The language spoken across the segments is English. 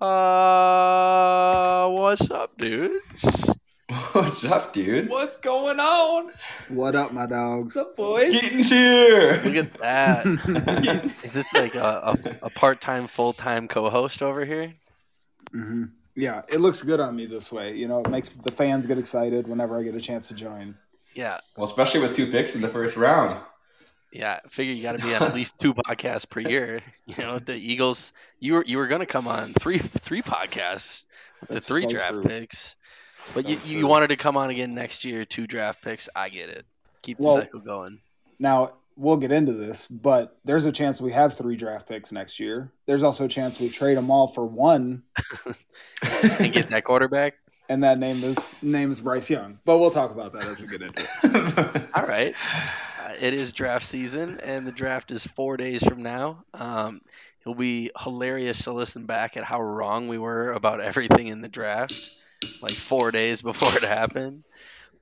Uh, what's up, dudes? What's up, dude? What's going on? What up, my dogs? What's up, boys? Keaton's here. Look at that. Is this like a, a, a part-time, full-time co-host over here? hmm Yeah, it looks good on me this way. You know, it makes the fans get excited whenever I get a chance to join. Yeah, Well, especially with two picks in the first round. Yeah. I figure you got to be on at least two podcasts per year. You know, the Eagles. You were you were gonna come on three three podcasts with That's the three so draft true. picks, but So you, you wanted to come on again next year, two draft picks. I get it. Keep the Well- cycle going. Now we'll get into this, but there's a chance we have three draft picks next year. There's also a chance we trade them all for one, and get that quarterback. and that name is name is Bryce Young. But we'll talk about that as we get into it. All right. It is draft season, and the draft is four days from now. Um, it'll be hilarious to listen back at how wrong we were about everything in the draft, like four days before it happened.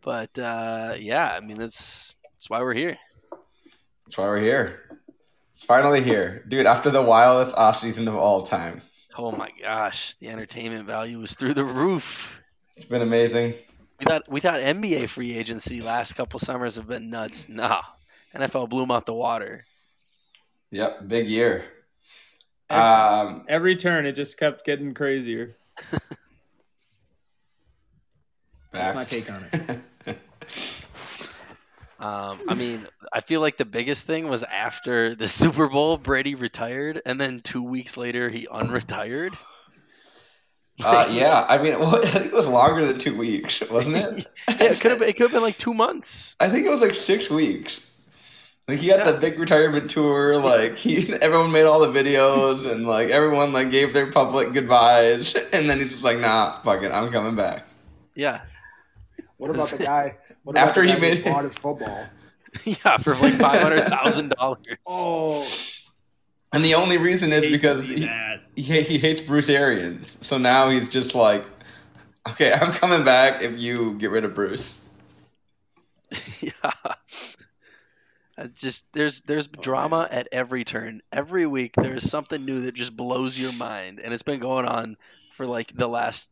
But uh, yeah, I mean that's that's why we're here. That's why we're here. It's finally here. Dude, after the wildest offseason of all time. Oh my gosh, the entertainment value was through the roof. It's been amazing. We thought we thought NBA free agency last couple summers have been nuts. Nah, NFL blew 'em out the water. Yep, big year. Every, Um, every turn, it just kept getting crazier. That's my take on it. Um, I mean, I feel like the biggest thing was after the Super Bowl, Brady retired, and then two weeks later he unretired. uh, yeah, I mean, well, I think it was longer than two weeks, wasn't it? Yeah, it could have been, it could have been like two months. I think it was like six weeks. Like he had Yeah. the big retirement tour. Like he, everyone made all the videos, and like everyone like gave their public goodbyes, and then he's just like, "Nah, fuck it, I'm coming back." Yeah, What about the guy? What about After the he made- who bought his football? yeah, for like five hundred thousand dollars. Oh, And the only reason is because he, he he hates Bruce Arians. So now he's just like, "Okay, I'm coming back if you get rid of Bruce." yeah. I just there's there's oh, drama at every turn. Every week there's something new that just blows your mind, and it's been going on for like the last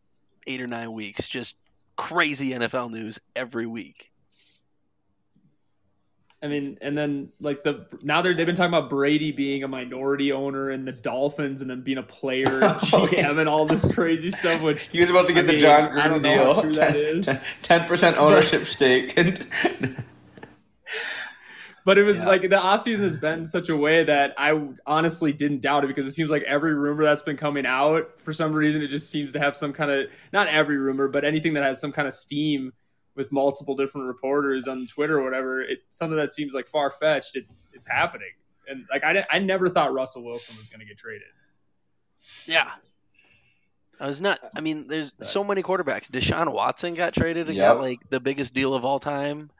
eight or nine weeks. Just crazy NFL news every week. I mean, and then like the now they're they've been talking about Brady being a minority owner in the Dolphins, and then being a player and Oh, yeah. GM and all this crazy stuff. Which He was about to get I the mean, John Gruden don't know how deal, true that is. ten percent ownership stake, and But it was Yeah. like the offseason has been such a way that I honestly didn't doubt it because it seems like every rumor that's been coming out, for some reason, it just seems to have some kind of not every rumor, but anything that has some kind of steam with multiple different reporters on Twitter or whatever. It something that seems like far fetched. It's it's happening, and like I, I never thought Russell Wilson was going to get traded. Yeah. I was not. I mean, there's so many quarterbacks. Deshaun Watson got traded and Yep. got like the biggest deal of all time.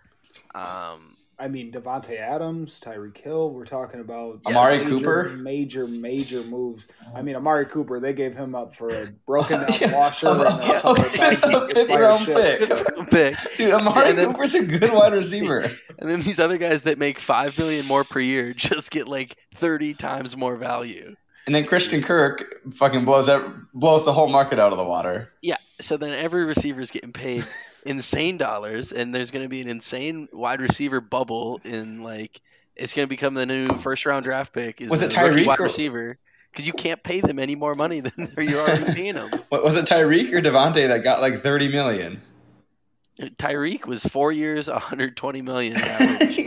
Um, I mean, Davante Adams, Tyreek Hill. We're talking about Amari major, Cooper? Major, major moves. I mean, Amari Cooper. They gave him up for a broken down Yeah. washer and a couple of Fifth- bags of fifth round chips. pick. pick. dude, Amari And then- Cooper's a good wide receiver. And then these other guys that make five million more per year just get like thirty times more value. And then Christian Kirk fucking blows ev- blows the whole market out of the water. Yeah. So then every receiver's getting paid insane dollars, and there's going to be an insane wide receiver bubble in like it's going to become the new first round draft pick. Is Was it Tyreek wide or- receiver? Because you can't pay them any more money than you're already paying them. What was it, Tyreek or Davante that got like thirty million? Tyreek was four years, 120 million. average.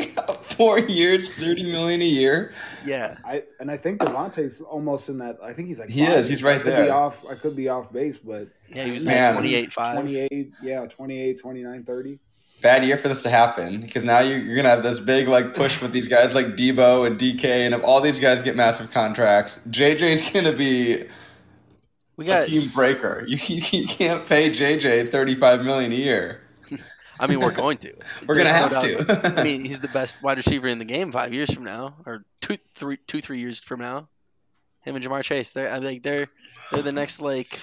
he got four years, thirty million a year. yeah. I and I think Davante's almost in that. I think he's like He five. is, he's right I there. Off. I could be off base, but Yeah, he was Man. like 28 5. 28. Yeah, 28, 29, 30. Bad year for this to happen because now you're, you're gonna have this big like push with these guys like Debo and DK, and if all these guys get massive contracts, JJ's gonna be We a got, team breaker. You, you can't pay JJ thirty five million a year. I mean, we're going to. We're There's gonna have doubt. to. I mean, he's the best wide receiver in the game five years from now, or two, three, two, three years from now. Him and Ja'Marr Chase, they're I think they're they're the next like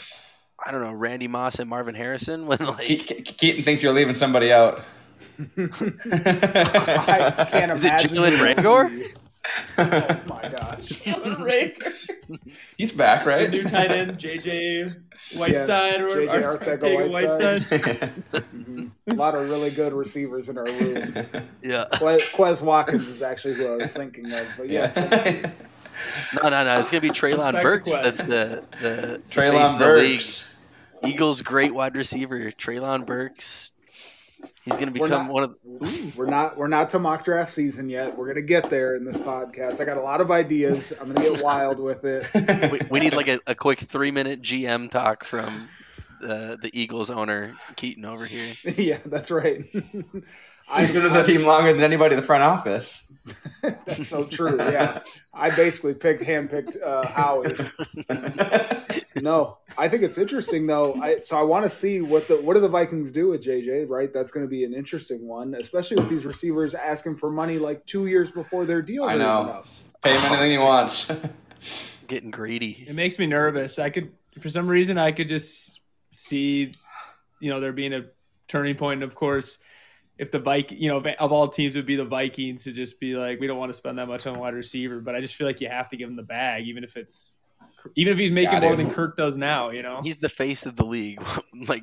I don't know Randy Moss and Marvin Harrison when like Ke- Ke- Keaton thinks you're leaving somebody out. I can't Is it imagine. Jalen who- Reagor? Oh my gosh. He's back, The right? new tight end, JJ Whiteside or JJ Arcega-Whiteside. Mhm. A lot of really good receivers in our room. Yeah. Que- Quez Watkins is actually who I was thinking of, but yes, No, no, no. It's gonna be Treylon Respect Burks. That's the the the Treylon of the league. Burks. Eagles' great wide receiver, Treylon Burks. He's gonna We're become not- one of. we're not we're not to mock draft season yet. We're gonna get there in this podcast. I got a lot of ideas. I'm gonna get wild with it. We, we need like a, a quick three minute GM talk from the the Eagles owner Keaton over here. yeah, that's right. He's been with the team longer than anybody in the front office. That's so true. Yeah, I basically picked handpicked uh, Howie. No, I think it's interesting though. I so I want to see what the what do the Vikings do with JJ. Right, that's going to be an interesting one, especially with these receivers asking for money like two years before their deals I know. up. Pay him anything he wants. Getting greedy. It makes me nervous. I could, for some reason, I could just see, you know, there being a turning point. And of course, if the Viking, you know, of- of all teams, would be the Vikings to just be like, we don't want to spend that much on a wide receiver. But I just feel like you have to give him the bag, even if it's, even if he's making more than Kirk does now. You know, He's the face of the league. like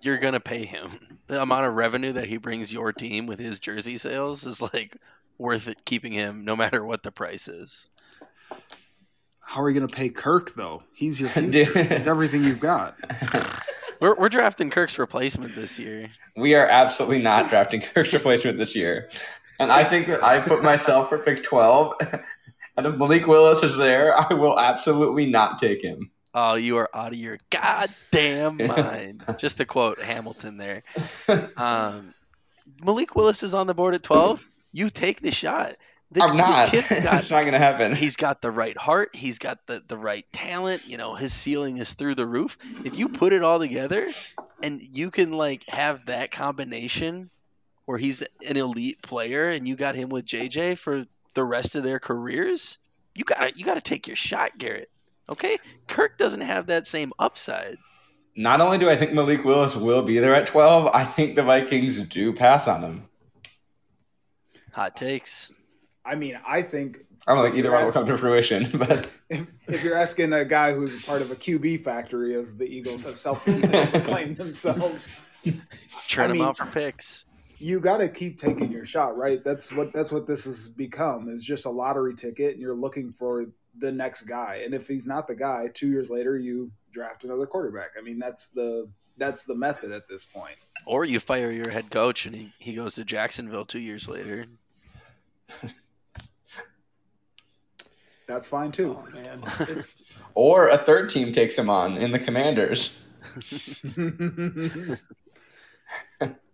you're gonna pay him. The amount of revenue that he brings your team with his jersey sales is like worth it keeping him, no matter what the price is. How are we going to pay Kirk though? He's your Dude. He's everything you've got. We're we're drafting Kirk's replacement this year. we are absolutely not drafting Kirk's replacement this year. And I think that I put myself for pick 12. And if Malik Willis is there, I will absolutely not take him. Oh, you are out of your goddamn mind. Just to quote Hamilton there. Um, Malik Willis is on the board at 12. You take the shot. The, I'm not. This kid's got it's not going to happen. he's got the right heart. He's got the, the right talent. You know his ceiling is through the roof. If you put it all together and you can like have that combination where he's an elite player and you got him with jj for the rest of their careers you gotta you gotta take your shot garrett. Okay? Kirk doesn't have that same upside. Not only do I think Malik Willis will be there at 12, I think the Vikings do pass on him. hot takes I mean, I think I don't think either one will come to fruition, but if, if you're asking a guy who's part of a QB factory, as the Eagles have self-proclaimed themselves, trade I him mean- out for picks you got to keep taking your shot, right? That's what that's what this has become is just a lottery ticket, and you're looking for the next guy. And if he's not the guy, two years later you draft another quarterback. I mean, that's the that's the method at this point. or you fire your head coach and he, he goes to jacksonville two years later That's fine too. oh man, or a third team takes him on in the Commanders.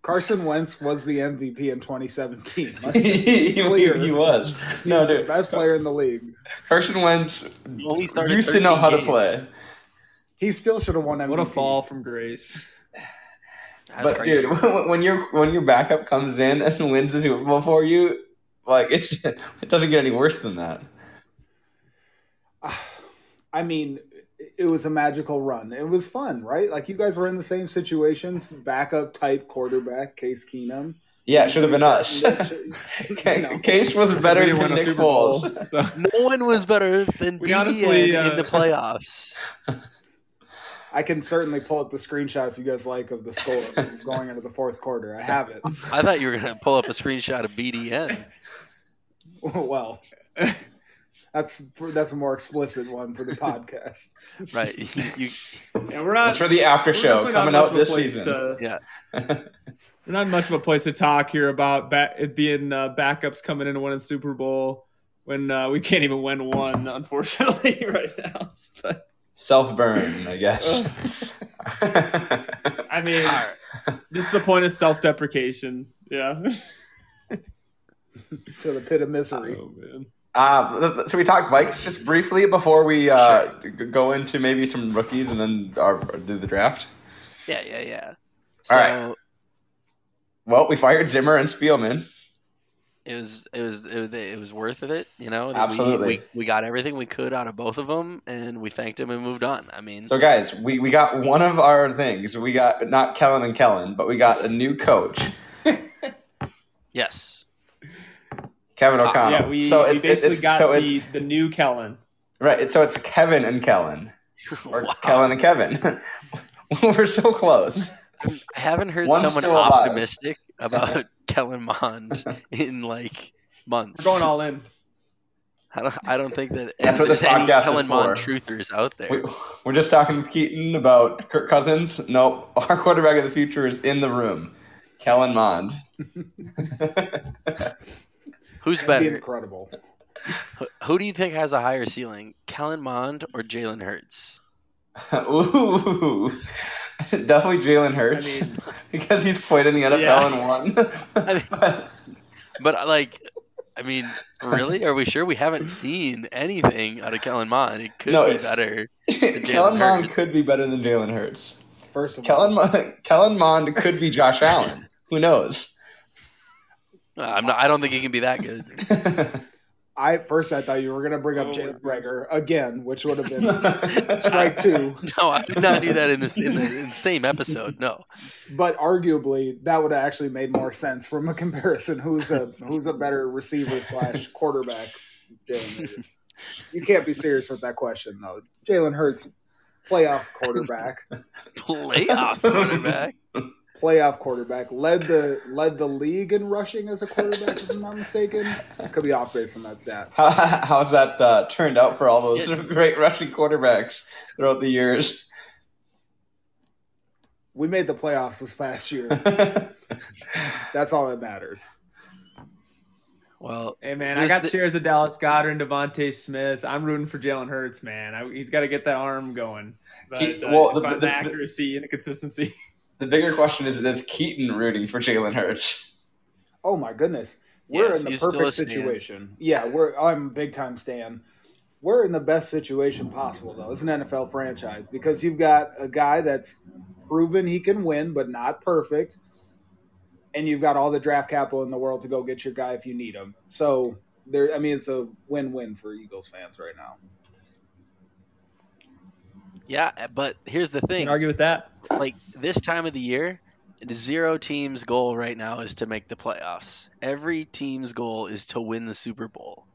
Carson Wentz was the MVP in 2017. Let's he, he was. No, He's the dude. best player in the league. Carson Wentz only started used to know 13 how to play. He still should have won MVP. what a fall from grace. That's but crazy. dude, when, when your when your backup comes in and wins the Super Bowl for you, like it's it doesn't get any worse than that. I mean, it was a magical run. It was fun, right? Like you guys were in the same situations, backup type quarterback, Case Keenum. Yeah, it should have been us. You. Case was better We than win Nick Super Bowl, Foles. so No one was better than We BDN honestly, uh, in the playoffs. I can certainly pull up the screenshot if you guys like of the score going into the fourth quarter. I have it. I thought you were going to pull up a screenshot of BDN. well, that's for, that's a more explicit one for the podcast. Right. You, you, yeah, we're not. That's for the after show coming not out this season. to- yeah. We're not much of a place to talk here about ba- it being uh, backups coming in and winning Super Bowl when uh, we can't even win one, unfortunately, right now. But Self burn, I guess. I mean, All right. just the point of self-deprecation. Yeah. to the pit of misery. Oh man. Uh, so we talked bikes just briefly before we uh, g- go into maybe some rookies and then our, do the draft. Yeah, yeah, yeah. So All right. Well, we fired Zimmer and Spielman. it was it was it was it was worth it, you know. We- Absolutely. We, we got everything we could out of both of them, and we thanked him and moved on. I mean, So, guys, we, we got one of our things. We got not Kellen and Kellen, but we got a new coach. yes, Kevin uh, O'Connell. Yeah, we, so we it- basically it's, got so the, it's the new Kellen. right. So it's Kevin and Kellen, or Wow. Kellen and Kevin. We're so close. I haven't heard One's someone still alive. optimistic about Kellen Mond in like months. We're going all in. I don't. I don't think that That's what there's this any podcast is Kellen Mond for. truthers out there. We, we're just talking with Keaton about Kirk Cousins. Nope, our quarterback of the future is in the room, Kellen Mond. Who's That'd be better? incredible. Who- Who do you think has a higher ceiling, Kellen Mond or Jalen Hurts? Ooh, definitely Jalen Hurts I mean- because he's played in the NFL Yeah. and won. I mean- But uh, like, I mean, really? Are we sure we haven't seen anything out of Kellen Mond? It could No, be better. Kellen Mond could be better than Jalen Hurts. First of Kellen all, Mo- Kellen Mond could be Josh Allen. Who knows? Uh, I'm not. I don't think he can be that good. I at first I thought you were going to bring up Oh, Jalen my Reagor again, which would have been strike two. No, I did not do that in this in the, in the same episode. No. But arguably, that would have actually made more sense from a comparison. Who's a who's a better receiver slash quarterback? Jalen You can't be serious with that question though. Jalen Hurts, playoff quarterback, Playoff quarterback. Playoff quarterback, led the led the league in rushing as a quarterback. if I'm not mistaken, I could be off base on that stat. How, how's that uh, turned out for all those Yeah. great rushing quarterbacks throughout the years? We made the playoffs this past year. That's all that matters. Well, Hey man, I got th- shares of Dallas Goedert and DeVonta Smith. I'm rooting for Jalen Hurts, man. I, he's got to get that arm going. But, He- uh, well, the- find the- the, the- accuracy and the consistency. the bigger question is: Is Keaton rooting for Jalen Hurts? Oh my goodness. We're Yes, in the perfect situation. Yeah, we're I'm a big time stan. We're in the best situation possible though. It's an NFL franchise because you've got a guy that's proven he can win but not perfect. And you've got all the draft capital in the world to go get your guy if you need him. So there I mean it's a win-win for Eagles fans right now. Yeah, uh, but here's the thing. Can argue with that? like this time of the year, the zero team's goal right now is to make the playoffs. Every team's goal is to win the Super Bowl.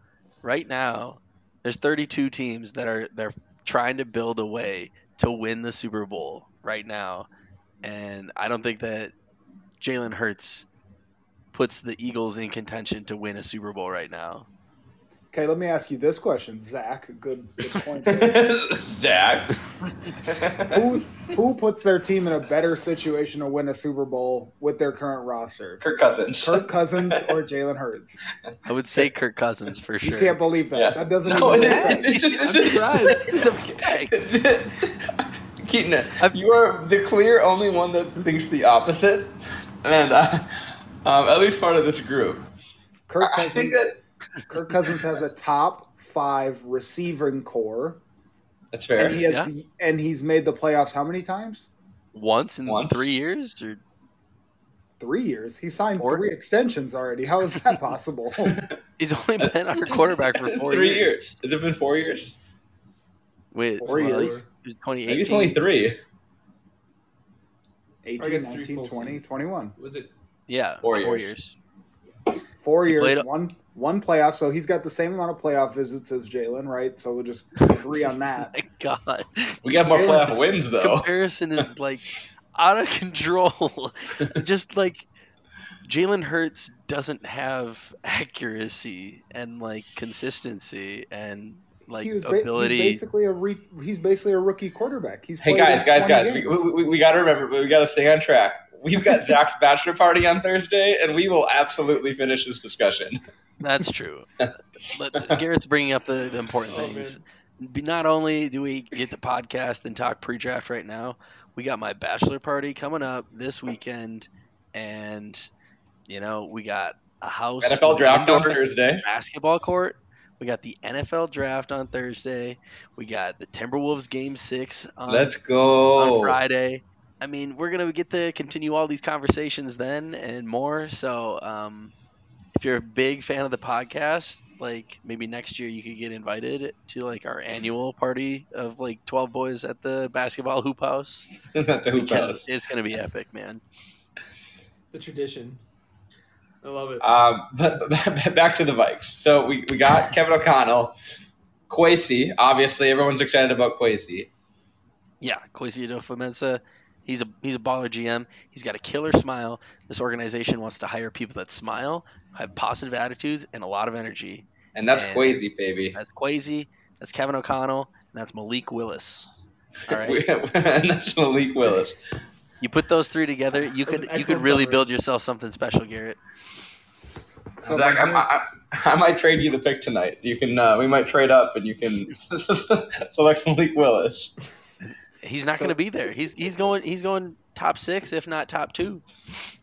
Right now, there's 32 teams that are they're trying to build a way to win the Super Bowl right now, and I don't think that Jalen Hurts puts the Eagles in contention to win a Super Bowl right now. Okay, let me ask you this question, Zach. Good, good point. Zach. Who's, who puts their team in a better situation to win a Super Bowl with their current roster? Kirk Cousins. Kirk Cousins or Jalen Hurts? I would say Kirk Cousins for sure. You can't believe that. Yeah. That doesn't No, even it make is. sense. It's just- it's just- Okay. Keaton, you are the clear only one that thinks the opposite, and uh, um, at least part of this group. Kirk I think that Kirk Cousins has a top five receiving corps, that's fair. and he has and he's made the playoffs how many times? Once in Once. three years, or Three years. He signed Four? three extensions already. How is that possible? he's only been our quarterback for four Three years. years. Has it been four years? Wait, Four well, years. he's 2018. Maybe it's only three. 18, guess 19, 20, seasons. 21. Was it? Yeah, Four four, years. years. Four He years, played- one one playoff. So he's got the same amount of playoff visits as Jalen, right? So we'll just agree on that. My God, We got more Jalen- playoff wins though. comparison is like out of control. Just like Jalen Hurts doesn't have accuracy and like consistency and like he was ba- ability. he's basically a re- he's basically a rookie quarterback. He's Hey guys, guys, guys, we, we, we got to remember, we got to stay on track. We've got Zach's bachelor party on Thursday, and we will absolutely finish this discussion. That's true. but Garrett's bringing up the, the important Oh, thing. man. Not only do we get the podcast and talk pre-draft right now, we got my bachelor party coming up this weekend, and you know we got a house NFL draft on Thursday. basketball court. We got the NFL draft on Thursday. We got the Timberwolves game six on, Let's go on go. Friday. I mean, we're gonna get to continue all these conversations then and more. So, um, if you're a big fan of the podcast, like maybe next year you could get invited to like our annual party of like 12 boys at the basketball hoop house At the hoop because house. it's gonna be epic, man. The tradition. I love it. Um, but, but back to the Vikes. So we, we got Kevin O'Connell, Kwesi. Obviously, everyone's excited about Kwesi. Yeah, Kwesi Adofo-Mensah. He's a he's a baller GM. He's got a killer smile. This organization wants to hire people that smile, have positive attitudes, and a lot of energy. And that's And- Kwesi, baby. That's Kwesi. That's Kevin O'Connell. And that's Malik Willis. All right. and that's Malik Willis. You put those three together, you That's could you could really summary. build yourself something special, Garrett. So Zach, then- I, I, I might trade you the pick tonight. You can. Uh, we might trade up, and you can select Malik Willis. He's not So- going to be there. He's he's going he's going top six, if not top two.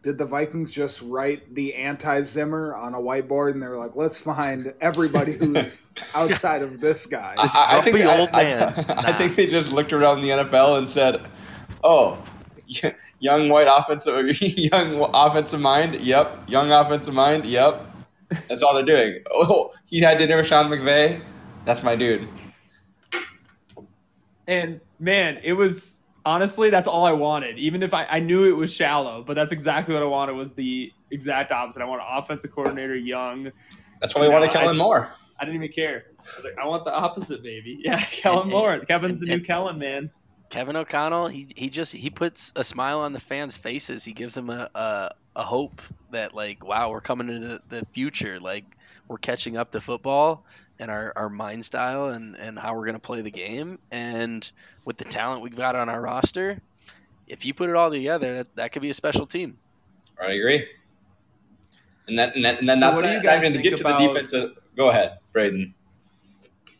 Did the Vikings just write the anti Zimmer on a whiteboard and they're like, let's find everybody who's outside of this guy? This grumpy I- old I- man. I, Nah. think they just looked around the NFL and said, "Oh, young white offensive, young offensive mind. Yep, young offensive mind. Yep." That's all they're doing. Oh, he had dinner with Sean McVay. That's my dude. And man, it was honestly that's all I wanted. Even if I, I knew it was shallow, but that's exactly what I wanted was the exact opposite. I want an offensive coordinator, young. That's why we wanted uh, No, I- Kellen Moore. I didn't even care. I was like, I want the opposite, baby. Yeah, Kellen And- Moore. Kevin's the and- new Kellen, man. Kevin O'Connell, he he just he puts a smile on the fans' faces. He gives them a a, a hope that like, wow, we're coming into the future. Like we're catching up to football and our, our mind style and, and how we're gonna play the game. And with the talent we've got on our roster, if you put it all together, that, that could be a special team. I agree. And that, and, that, and then So that's what do not, you guys not even to think get to the about- defensive. Go ahead, Braden.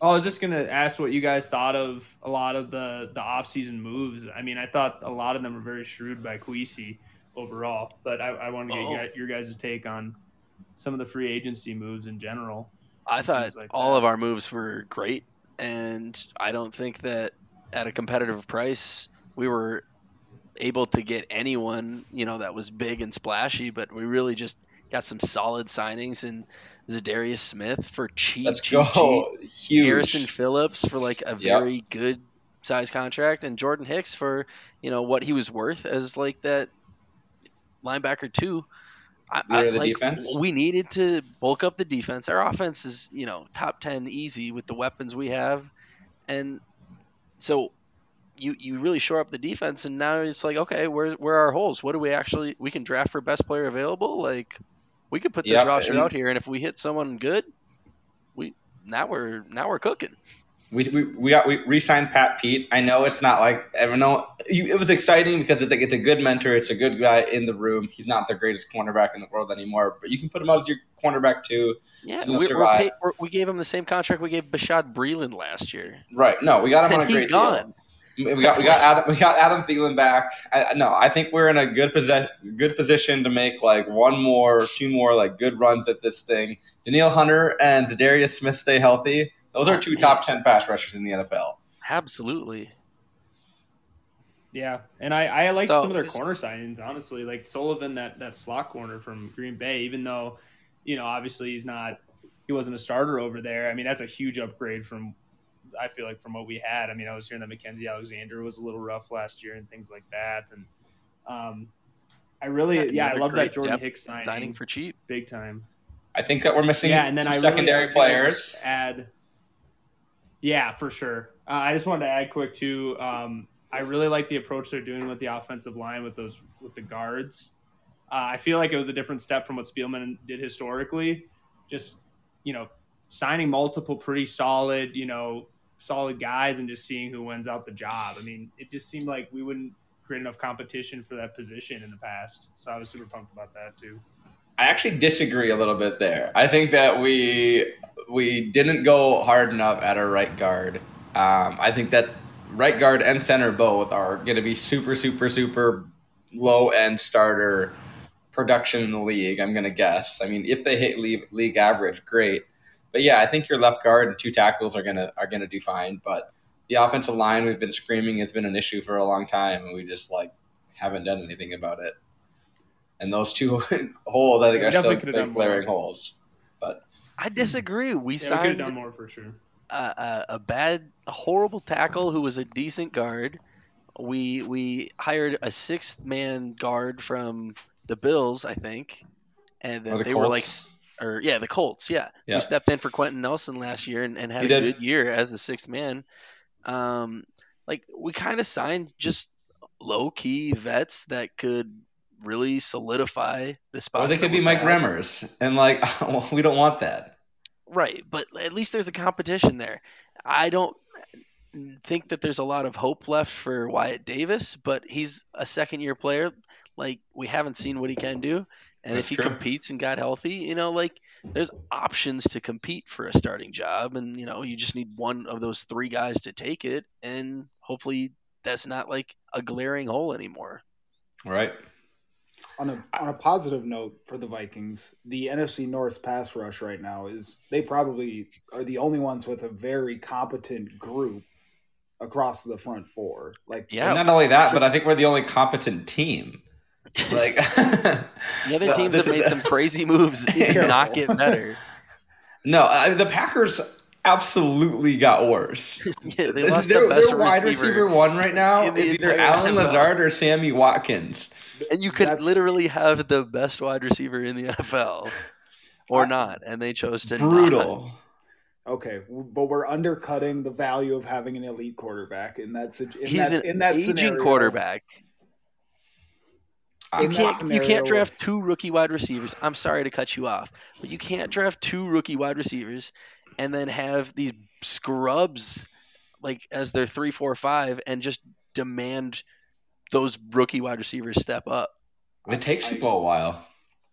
Oh, I was just gonna ask what you guys thought of a lot of the the offseason moves. I mean, I thought a lot of them were very shrewd by Kwesi overall, but I, I want to get Oh. your- your guys' take on some of the free agency moves in general. I thought like all that. of our moves were great, and I don't think that at a competitive price we were able to get anyone you know that was big and splashy. But we really just got some solid signings and Za'Darius Smith for cheap, Let's cheap, go. cheap. Huge. Harrison Phillips for like a very good size contract, and Jordan Hicks for you know what he was worth as like that linebacker too. I, I- the like, defense? We needed to bulk up the defense. Our offense is you know top ten easy with the weapons we have, and so you you really shore up the defense. And now it's like okay, where where are our holes? What do we actually we can draft for best player available? Like we could put this Yep, roster and- out here, and if we hit someone good, we now we're now we're cooking. We, we, we got we re-signed Pat Pete. I know it's not like I don't know you, it was exciting because it's like it's a good mentor, it's a good guy in the room. He's not the greatest cornerback in the world anymore, but you can put him out as your cornerback too. Yeah, we, we're, we gave him the same contract we gave Bashaud Breeland last year. Right? No, we got him on a great he's deal. gone. We got we got Adam we got Adam Thielen back. I, I- no, I think we're in a good possess, good position to make like one more, two more like good runs at this thing. Danielle Hunter and Za'Darius Smith stay healthy. Those are two top ten pass rushers in the NFL. Absolutely. Yeah, and I, I like So, some of their corner signings, honestly. Like Sullivan, that that slot corner from Green Bay, even though, you know, obviously he's not, he wasn't a starter over there. I mean, that's a huge upgrade from, I feel like from what we had. I mean, I was hearing that Mackensie Alexander was a little rough last year and things like that, and um, I really, yeah, I love that Jordan depth Hicks signing, Signing for cheap. big time. I think that we're missing Yeah, and then some I secondary I players. Add, yeah, for sure. Uh, I just wanted to add quick too. Um, I really like the approach they're doing with the offensive line with those with the guards. Uh, I feel like it was a different step from what Spielman did historically. Just you know, signing multiple pretty solid, you know, solid guys and just seeing who wins out the job. I mean, it just seemed like we wouldn't create enough competition for that position in the past. So I was super pumped about that too. I actually disagree a little bit there. I think that we we didn't go hard enough at our right guard. Um, I think that right guard and center both are going to be super, super, super low end starter production in the league. I'm going to guess. I mean, if they hit league, league average, great. But yeah, I think your left guard and two tackles are gonna are gonna do fine. But the offensive line we've been screaming has been an issue for a long time, and we just like haven't done anything about it. And those two holes, I think, Yeah, are still definitely could've done big glaring holes. I disagree. We Yeah, we could have signed done more for sure. a, a, a bad, a horrible tackle who was a decent guard. We we hired a sixth man guard from the Bills, I think, and Or that the they were like, or yeah, the Colts, yeah, Yeah. who stepped in for Quenton Nelson last year and, and had He a did. good year as the sixth man. Um, like we kind of signed just low key vets that could really solidify the spot. Or they could be Mike Remmers, and like well, we don't want that. Right, but at least there's a competition there. I don't think that there's a lot of hope left for Wyatt Davis, but he's a second year player. Like we haven't seen what he can do. And That's if he true. competes and got healthy, you know, like there's options to compete for a starting job and you know, you just need one of those three guys to take it and hopefully that's not like a glaring hole anymore. Right? On a on a positive note for the Vikings, the NFC North pass rush right now is they probably are the only ones with a very competent group across the front four. Like Yeah. Not only that, but I think we're the only competent team. Like The other So teams have made some crazy moves to Careful. not get better. no, I, the Packers absolutely got worse. Yeah, they lost their the best their wide receiver. receiver one right now in is either entire Allen Lazard or Sammy Watkins. And you could That's- literally have the best wide receiver in the NFL or I- not, and they chose to not. Brutal. okay, but we're undercutting the value of having an elite quarterback in that situ- in He's that, an in that aging scenario, quarterback. You In that can't, you can't draft two rookie wide receivers. I'm sorry to cut you off, but you can't draft two rookie wide receivers and then have these scrubs like as their three, four, five, and just demand those rookie wide receivers step up. It takes I- people a while.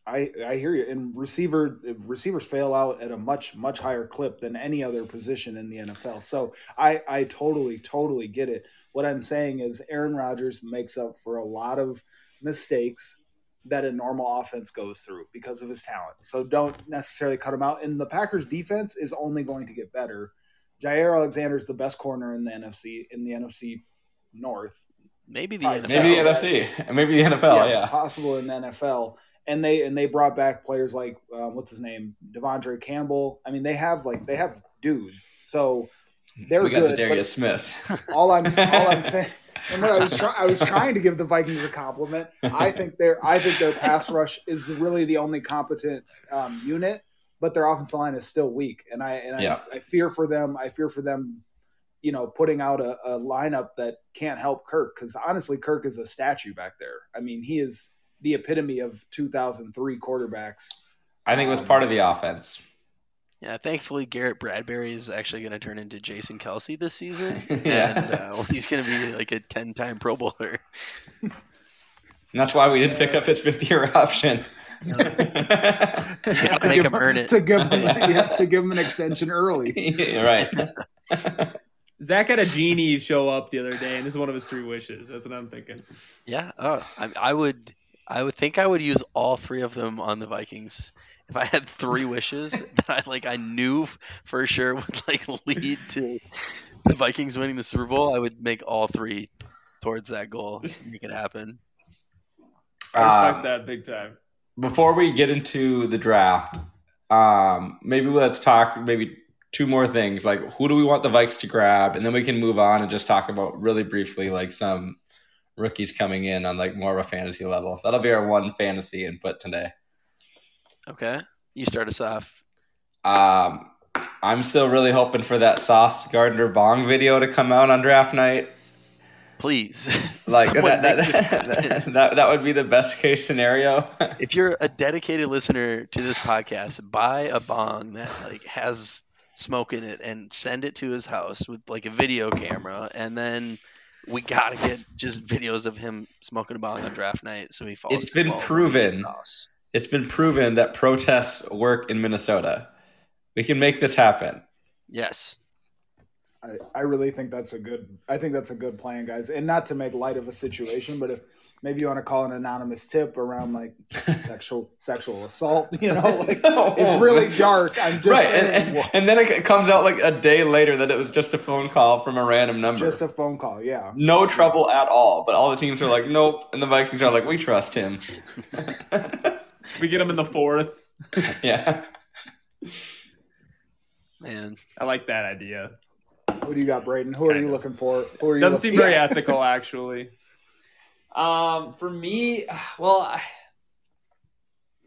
I, I hear you. And receiver receivers fail out at a much much higher clip than any other position in the NFL. So I I totally totally get it. What I'm saying is Aaron Rodgers makes up for a lot of mistakes that a normal offense goes through because of his talent. So don't necessarily cut him out. And the Packers defense is only going to get better. Jaire Alexander is the best corner in the NFC in the NFC North. Maybe the Probably NFL. Maybe the NFC, and maybe the NFL. Yeah, possible in the NFL. And they and they brought back players like uh, what's his name, De'Vondre Campbell. I mean, they have like they have dudes. So they're we got good. Darius Smith. all I'm all I'm saying, and what I was trying, I was trying to give the Vikings a compliment. I think their I think their pass rush is really the only competent um, unit, but their offensive line is still weak, and I and Yeah. I, I fear for them. I fear for them. You know, putting out a, a lineup that can't help Kirk because honestly, Kirk is a statue back there. I mean, he is the epitome of 2003 quarterbacks. I think it was part of the offense. Yeah, thankfully Garrett Bradbury is actually going to turn into Jason Kelce this season, Yeah. and uh, he's going to be like a ten-time Pro Bowler. And that's why we didn't pick up his fifth year option. have to make give him earn it. To give him, yeah, to give him an extension early. Yeah, right. Zach had a genie show up the other day, and this is one of his three wishes. That's what I'm thinking. Yeah, oh, I, I would, I would think I would use all three of them on the Vikings. If I had three wishes that I like, I knew for sure would like lead to the Vikings winning the Super Bowl. I would make all three towards that goal, make it happen. I respect Um, that big time. before we get into the draft, um, maybe let's talk maybe two more things. Like, who do we want the Vikes to grab, and then we can move on and just talk about really briefly like some rookies coming in on like more of a fantasy level. That'll be our one fantasy input today. Okay, you start us off. Um, I'm still really hoping for that Sauce Gardner Bong video to come out on draft night. Please, Like Someone that, that, that, that would be the best case scenario. if you're a dedicated listener to this podcast, buy a bong that like has smoke in it and send it to his house with like a video camera, and then we gotta get just videos of him smoking a bong on draft night, so he falls. It's been proven. house. It's been proven that protests work in Minnesota. We can make this happen. Yes, I, I really think that's a good. I think that's a good plan, guys. And not to make light of a situation, but if maybe you want to call an anonymous tip around like sexual sexual assault, you know, like it's really dark. I'm just right, saying, and, and, and then it comes out like a day later that it was just a phone call from a random number. just a phone call. Yeah, no trouble at all. But all the teams are like, nope, and the Vikings are like, we trust him. We get him in the fourth. yeah. man. I like that idea. what do you got, Braden? Who are you Kinda. looking for? Who are you? Doesn't seem very ethical, actually. Um, for me, well, I,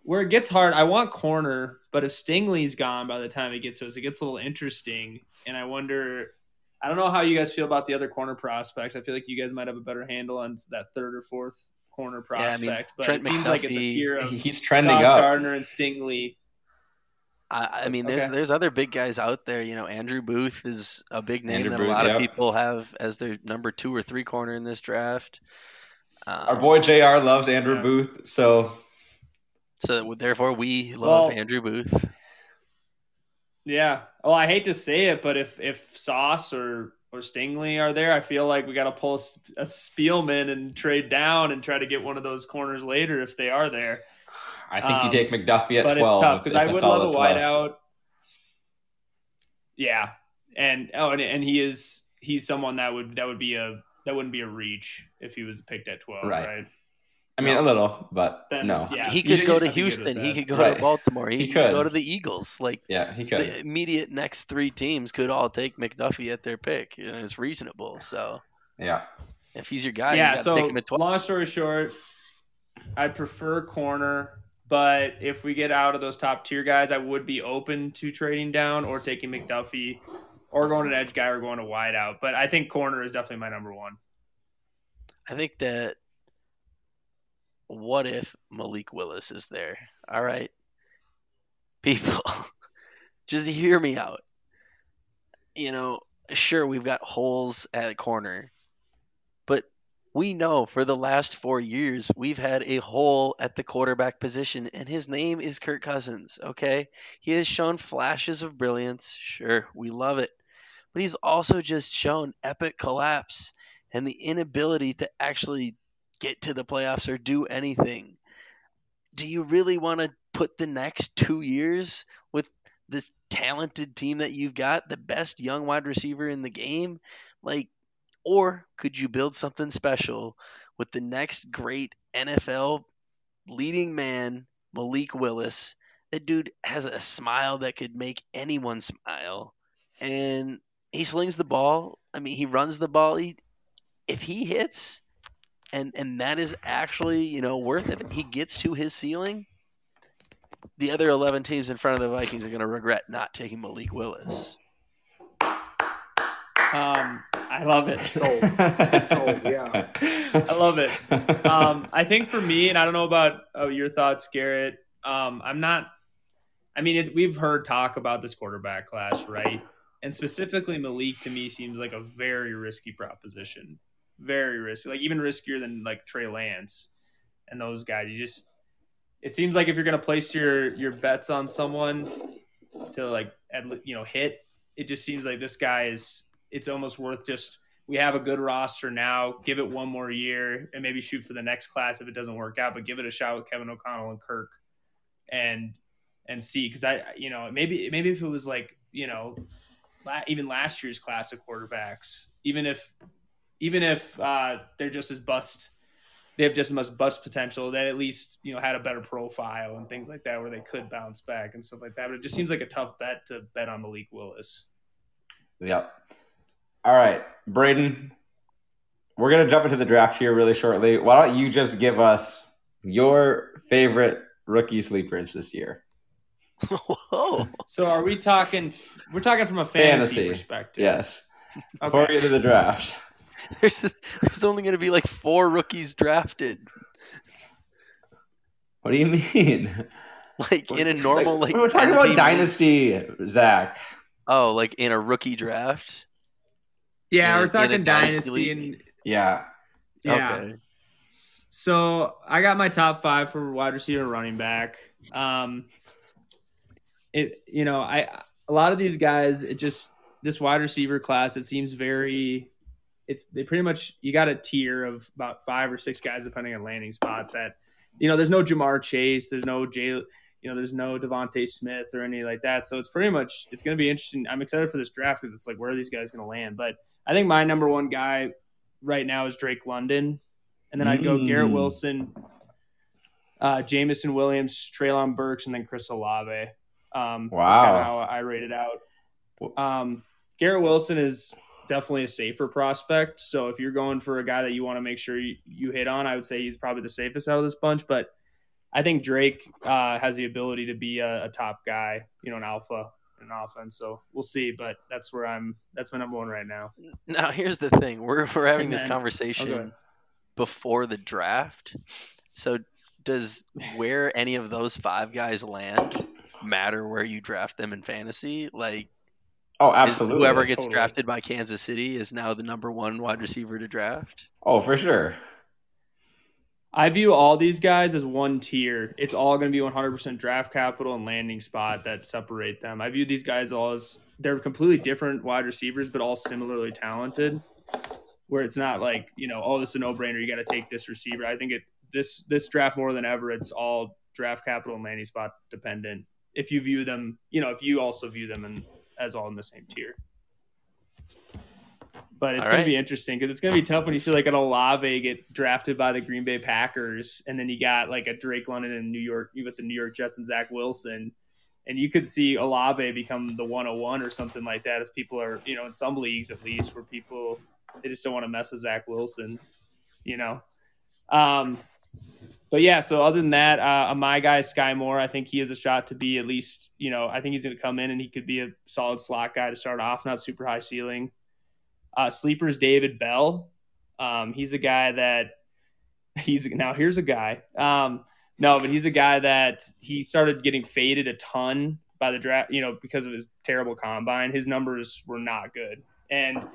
where it gets hard, I want corner, but if Stingley's gone by the time it gets to us, it gets a little interesting. And I wonder, I don't know how you guys feel about the other corner prospects. I feel like you guys might have a better handle on that third or fourth corner Yeah, I prospect, mean, but Trent it seems like it's a McDuffie, tier of He's trending Josh up. Gardner and Stingley. I, I mean, there's Okay. there's other big guys out there. You know, Andrew Booth is a big name Andrew that Booth, a lot yep. of people have as their number two or three corner in this draft. Um, Our boy Jr. loves Andrew Yeah. Booth, so So therefore, we love Well- Andrew Booth. Yeah. Well, I hate to say it, but if if Sauce or or Stingley are there, I feel like we got to pull a Spielman and trade down and try to get one of those corners later if they are there. I think Um, you take McDuffie at but twelve. it's tough because I would love a that's wide left. out. Yeah, and oh, and, and he is he's someone that would that would be a that wouldn't be a reach if he was picked at twelve, Right. right? I mean, a little, but Then, no. yeah. he could did- go I'd to be good with Houston. He could go Right. to Baltimore. He, He could. could. go to the Eagles. Like Yeah, he could. the immediate next three teams could all take McDuffie at their pick, and it's reasonable. So Yeah. if he's your guy, yeah. you So take him at twelve. long story short, I prefer corner, but if we get out of those top tier guys, I would be open to trading down or taking McDuffie, or going to an edge guy or going to wide out. But I think corner is definitely my number one. I think that what if Malik Willis is there? All right. People, just hear me out. You know, sure, we've got holes at corner, but we know for the last four years we've had a hole at the quarterback position, and his name is Kirk Cousins, okay? He has shown flashes of brilliance. Sure, we love it. But he's also just shown epic collapse and the inability to actually get to the playoffs or do anything. Do you really want to put the next two years with this talented team that you've got, the best young wide receiver in the game? Like, or could you build something special with the next great NFL leading man, Malik Willis? That dude has a smile that could make anyone smile. And he slings the ball. I mean, he runs the ball. He, if he hits, and and that is actually you know worth it. If he gets to his ceiling, the other eleven teams in front of the Vikings are going to regret not taking Malik Willis. Um, I love it. Sold. Sold, yeah. I love it. um, I think for me, and I don't know about uh, your thoughts, Garrett. Um, I'm not. I mean, it, we've heard talk about this quarterback class, right? And specifically, Malik to me seems like a very risky proposition. Very risky, like even riskier than like Trey Lance and those guys. You just, it seems like if you're to place your your bets on someone to like at, you know hit, it just seems like this guy is. It's almost worth just we have a good roster now. Give it one more year and maybe shoot for the next class if it doesn't work out. But give it a shot with Kevin O'Connell and Kirk, and and see because I you know maybe maybe if it was like you know even last year's class of quarterbacks, even if even if uh, they're just as bust. They have just as much bust potential. That at least you know had a better profile and things like that, where they could bounce back and stuff like that. But it just seems like a tough bet to bet on Malik Willis. Yep. All right, Braden. We're gonna jump into the draft here really shortly. Why don't you just give us your favorite rookie sleepers this year? Whoa! So are we talking? We're talking from a fantasy, Fantasy. perspective. Yes. Before we get to the draft. There's there's only going to be like four rookies drafted. What do you mean? Like in a normal like, we're talking about team- dynasty, Zach. Oh, like in a rookie draft. Yeah, In we're a talking dynasty dynasty and Yeah. yeah. Okay. So I got my top five for wide receiver, running back. Um, it you know I a lot of these guys it just this wide receiver class it seems very it's they pretty much you got a tier of about five or six guys depending on landing spot that you know there's no Ja'Marr Chase there's no Jay you know there's no DeVonta Smith or any like that so it's pretty much it's going to be interesting I'm excited for this draft because it's like where are these guys going to land but I think my number one guy right now is Drake London and then I'd go Garrett Mm. Wilson uh, Jameson Williams, Treylon Burks, and then Chris Olave. Um, That's kind Wow. of how I rate it out. Um, Garrett Wilson is definitely a safer prospect. So if you're going for a guy that you want to make sure you, you hit on, I would say he's probably the safest out of this bunch. But I think Drake uh, has the ability to be a, a, top guy, you know, an alpha in offense. So we'll see, but that's where I'm. That's my number one right now. Now here's the thing: we're we're having this conversation before the draft. So does where any of those five guys land matter where you draft them in fantasy? Like, oh, absolutely. Whoever gets totally. drafted by Kansas City is now the number one wide receiver to draft. Oh, for sure. I view all these guys as one tier. It's all going to be 100% draft capital and landing spot that separate them. I view these guys all as they're completely different wide receivers, but all similarly talented. Where it's not like you know, oh, this is a no-brainer. You got to take this receiver. I think it this this draft more than ever, it's all draft capital and landing spot dependent. If you view them, you know, if you also view them in, as all in the same tier. But it's going right. to be interesting because it's going to be tough when you see like an Olave get drafted by the Green Bay Packers, and then you got like a Drake London in New York with the New York Jets and Zach Wilson, and you could see Olave become the 101 or something like that if people are, you know, in some leagues at least where people they just don't want to mess with Zach Wilson, you know. Um, but yeah, so other than that, uh, my guy Skyy Moore, I think he has a shot to be at least, you know, I think he's going to come in and he could be a solid slot guy to start off, not super high ceiling. Uh, sleepers David Bell, um, he's a guy that he's now here's a guy. Um, no, but he's a guy that he started getting faded a ton by the draft, you know, because of his terrible combine. His numbers were not good, and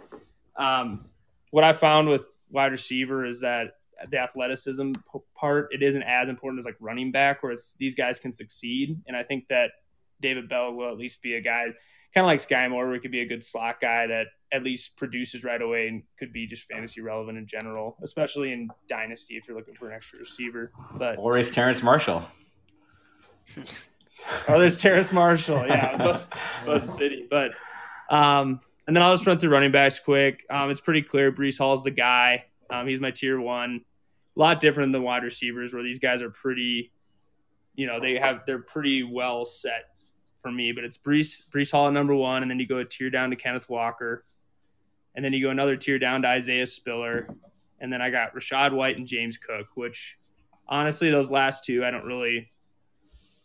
um, what I found with wide receiver is that the athleticism part it isn't as important as like running back where it's these guys can succeed and i think that david bell will at least be a guy kind of like skyy moore where he could be a good slot guy that at least produces right away and could be just fantasy relevant in general especially in dynasty if you're looking for an extra receiver but or is terrace marshall oh there's terrace marshall yeah both, both city but um and then I'll just run through running backs quick. Um, it's pretty clear Breece Hall's the guy. Um, he's my tier one. A lot different than the wide receivers, where these guys are pretty, you know, they have they're pretty well set for me. But it's Breece Breece Hall at number one, and then you go a tier down to Kenneth Walker, and then you go another tier down to Isaiah Spiller, and then I got Rachaad White and James Cook. Which honestly, those last two I don't really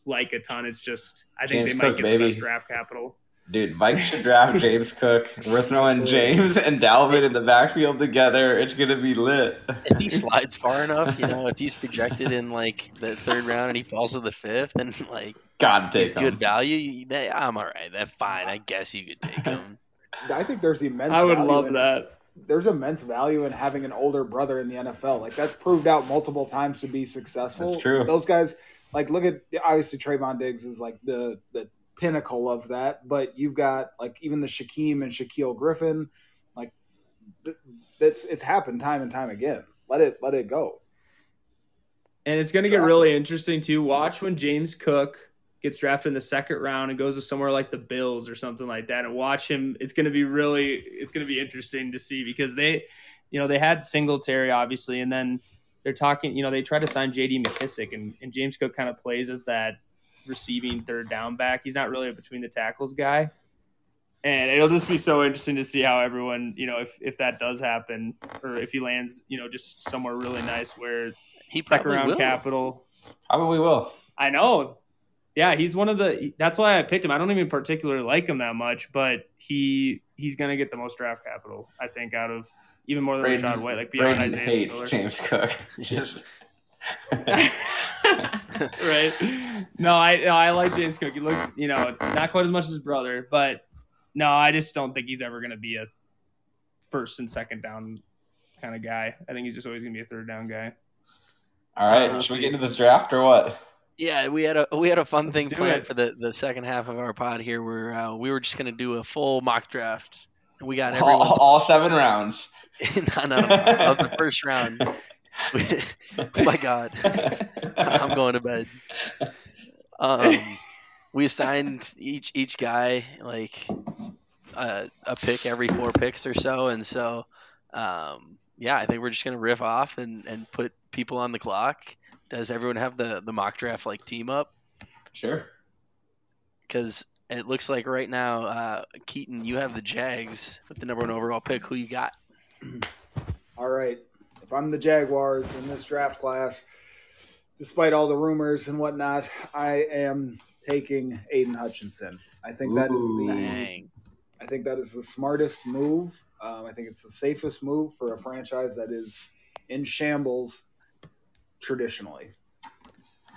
like a ton. It's just I think James they might get baby. the best draft capital. Dude, Mike should draft James Cook. We're throwing James and Dalvin in the backfield together. It's gonna be lit. If he slides far enough, you know, if he's projected in like the third round and he falls to the fifth, then like God take he's good value. They, I'm all right. That's fine. I guess you could take him. I think there's immense. I would love that. There's immense value in having an older brother in the NFL. Like that's proved out multiple times to be successful. That's true. Those guys, like, look at obviously Trevon Diggs is like the the pinnacle of that. But you've got like even the Shaquem and Shaquill Griffin, like it's it's happened time and time again. Let it let it go. And it's going to get really interesting too. Watch when James Cook gets drafted in the second round and goes to somewhere like the Bills or something like that, and watch him. It's going to be really it's going to be interesting to see because they, you know, they had Singletary obviously, and then they're talking. You know, they tried to sign J.D. McKissic, and, and James Cook kind of plays as that receiving third down back. He's not really a between the tackles guy. And it'll just be so interesting to see how everyone, you know, if, if that does happen or if he lands, you know, just somewhere really nice where he second round will. capital. Probably will. I know. Yeah, he's one of the. That's why I picked him. I don't even particularly like him that much, but he he's gonna get the most draft capital. I think out of even more than Braden's, Rachaad White, like beyond Braden Isaiah hates Spiller. James Cook. Just right? No, I no, I like James Cook. He looks, you know, not quite as much as his brother, but no, I just don't think he's ever going to be a first and second down kind of guy. I think he's just always going to be a third down guy. All right, uh, should we get into this draft or what? Yeah, we had a we had a fun Let's thing planned it. for the, the second half of our pod here, where uh, we were just going to do a full mock draft. We got everyone all, all seven rounds. no, no, no, of the first round. oh my god, I'm going to bed. Um, we assigned each each guy like a, a pick every four picks or so, and so um, yeah, I think we're just gonna riff off and, and put people on the clock. Does everyone have the the mock draft like team up? Sure. Because it looks like right now, uh, Keaton, you have the Jags with the number one overall pick. Who you got? All right if I'm the Jaguars in this draft class, despite all the rumors and whatnot, I am taking Aidan Hutchinson. I think that is the Dang. I think that is the smartest move. Um, I think it's the safest move for a franchise that is in shambles traditionally.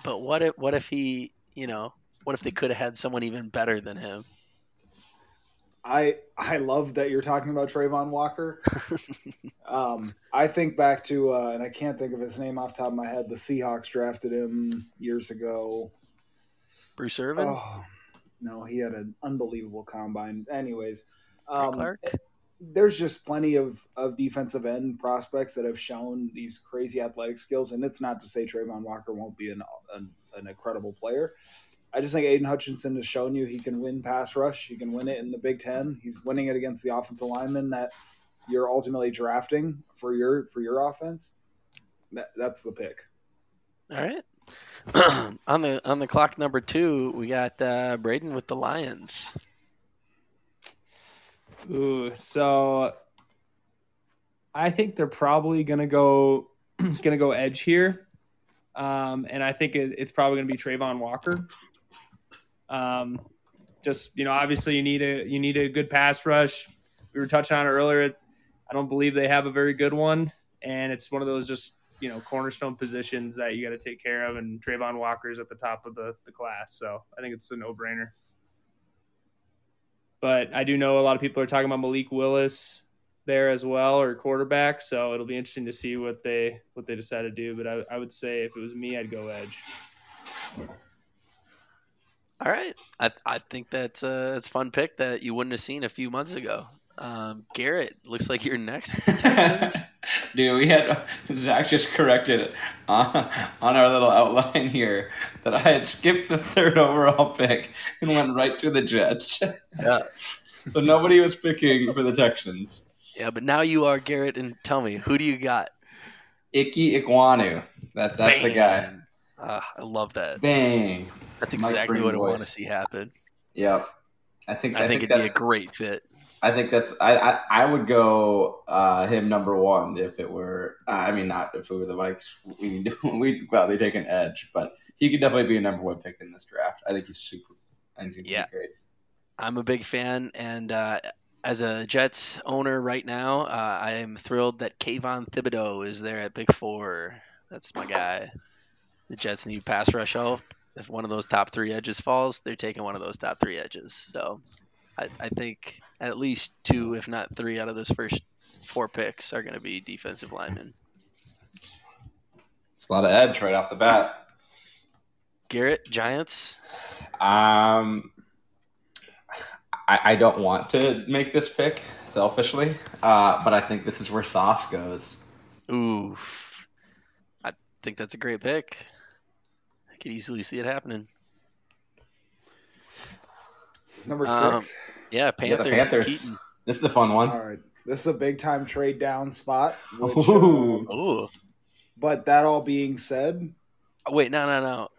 But what if what if he, you know, what if they could have had someone even better than him? I I love that you're talking about Travon Walker. um, I think back to uh, and I can't think of his name off the top of my head. The Seahawks drafted him years ago. Bruce Irvin, Oh no, he had an unbelievable combine. Anyways, um, Clark. there's just plenty of, of defensive end prospects that have shown these crazy athletic skills, and it's not to say Travon Walker won't be an, an, an incredible player. I just think Aidan Hutchinson has shown you he can win pass rush. He can win it in the Big Ten. He's winning it against the offensive linemen that you're ultimately drafting for your for your offense. That, that's the pick. All right. on the on the clock number two, we got uh, Braden with the Lions. Ooh, so I think they're probably gonna go gonna go edge here, um, and I think it, it's probably gonna be Travon Walker. Um, just you know, obviously you need a you need a good pass rush. We were touching on it earlier. I don't believe they have a very good one, and it's one of those just you know cornerstone positions that you got to take care of. And Travon Walker's at the top of the the class, so I think it's a no brainer. But I do know a lot of people are talking about Malik Willis there as well, or quarterback. So it'll be interesting to see what they what they decide to do. But I, I would say if it was me, I'd go edge. All right, I I think that's a it's a fun pick that you wouldn't have seen a few months ago. Um, Garrett, looks like you're next. with the Texans. Dude, we had Zach just corrected on, on our little outline here that I had skipped the third overall pick and went right to the Jets. Yeah. so nobody was picking for the Texans. yeah, but now you are Garrett, and tell me who do you got? Ickey Ekwonu. That, that's the guy. Bang. Ah, I love that. Bang. That's exactly what I want to see happen. Yeah, I think I, I, think, think, it'd be a great fit. I think that's I, I, I would go uh, him number one if it were uh, I mean not if it were the Vikes we we'd gladly take an edge but he could definitely be a number one pick in this draft I think he's super I think he's Yeah. great I'm a big fan, and uh, as a Jets owner right now, uh, I am thrilled that Kayvon Thibodeaux is there at pick Four. That's my guy. The Jets need pass rush help. If one of those top three edges falls, they're taking one of those top three edges. So I, I think at least two, if not three, out of those first four picks are going to be defensive linemen. it's a lot of edge right off the bat Garrett, Giants. um I, I don't want to make this pick selfishly uh, but I think this is where Sauce goes Ooh, I think that's a great pick. I could easily see it happening. Number Um, six. Yeah, Yeah, Panthers. the Panthers Keaton. this is a fun one All right. This is a big time trade down spot. Which, Ooh. uh, Ooh. but that all being said, Oh, Wait, no, no, no.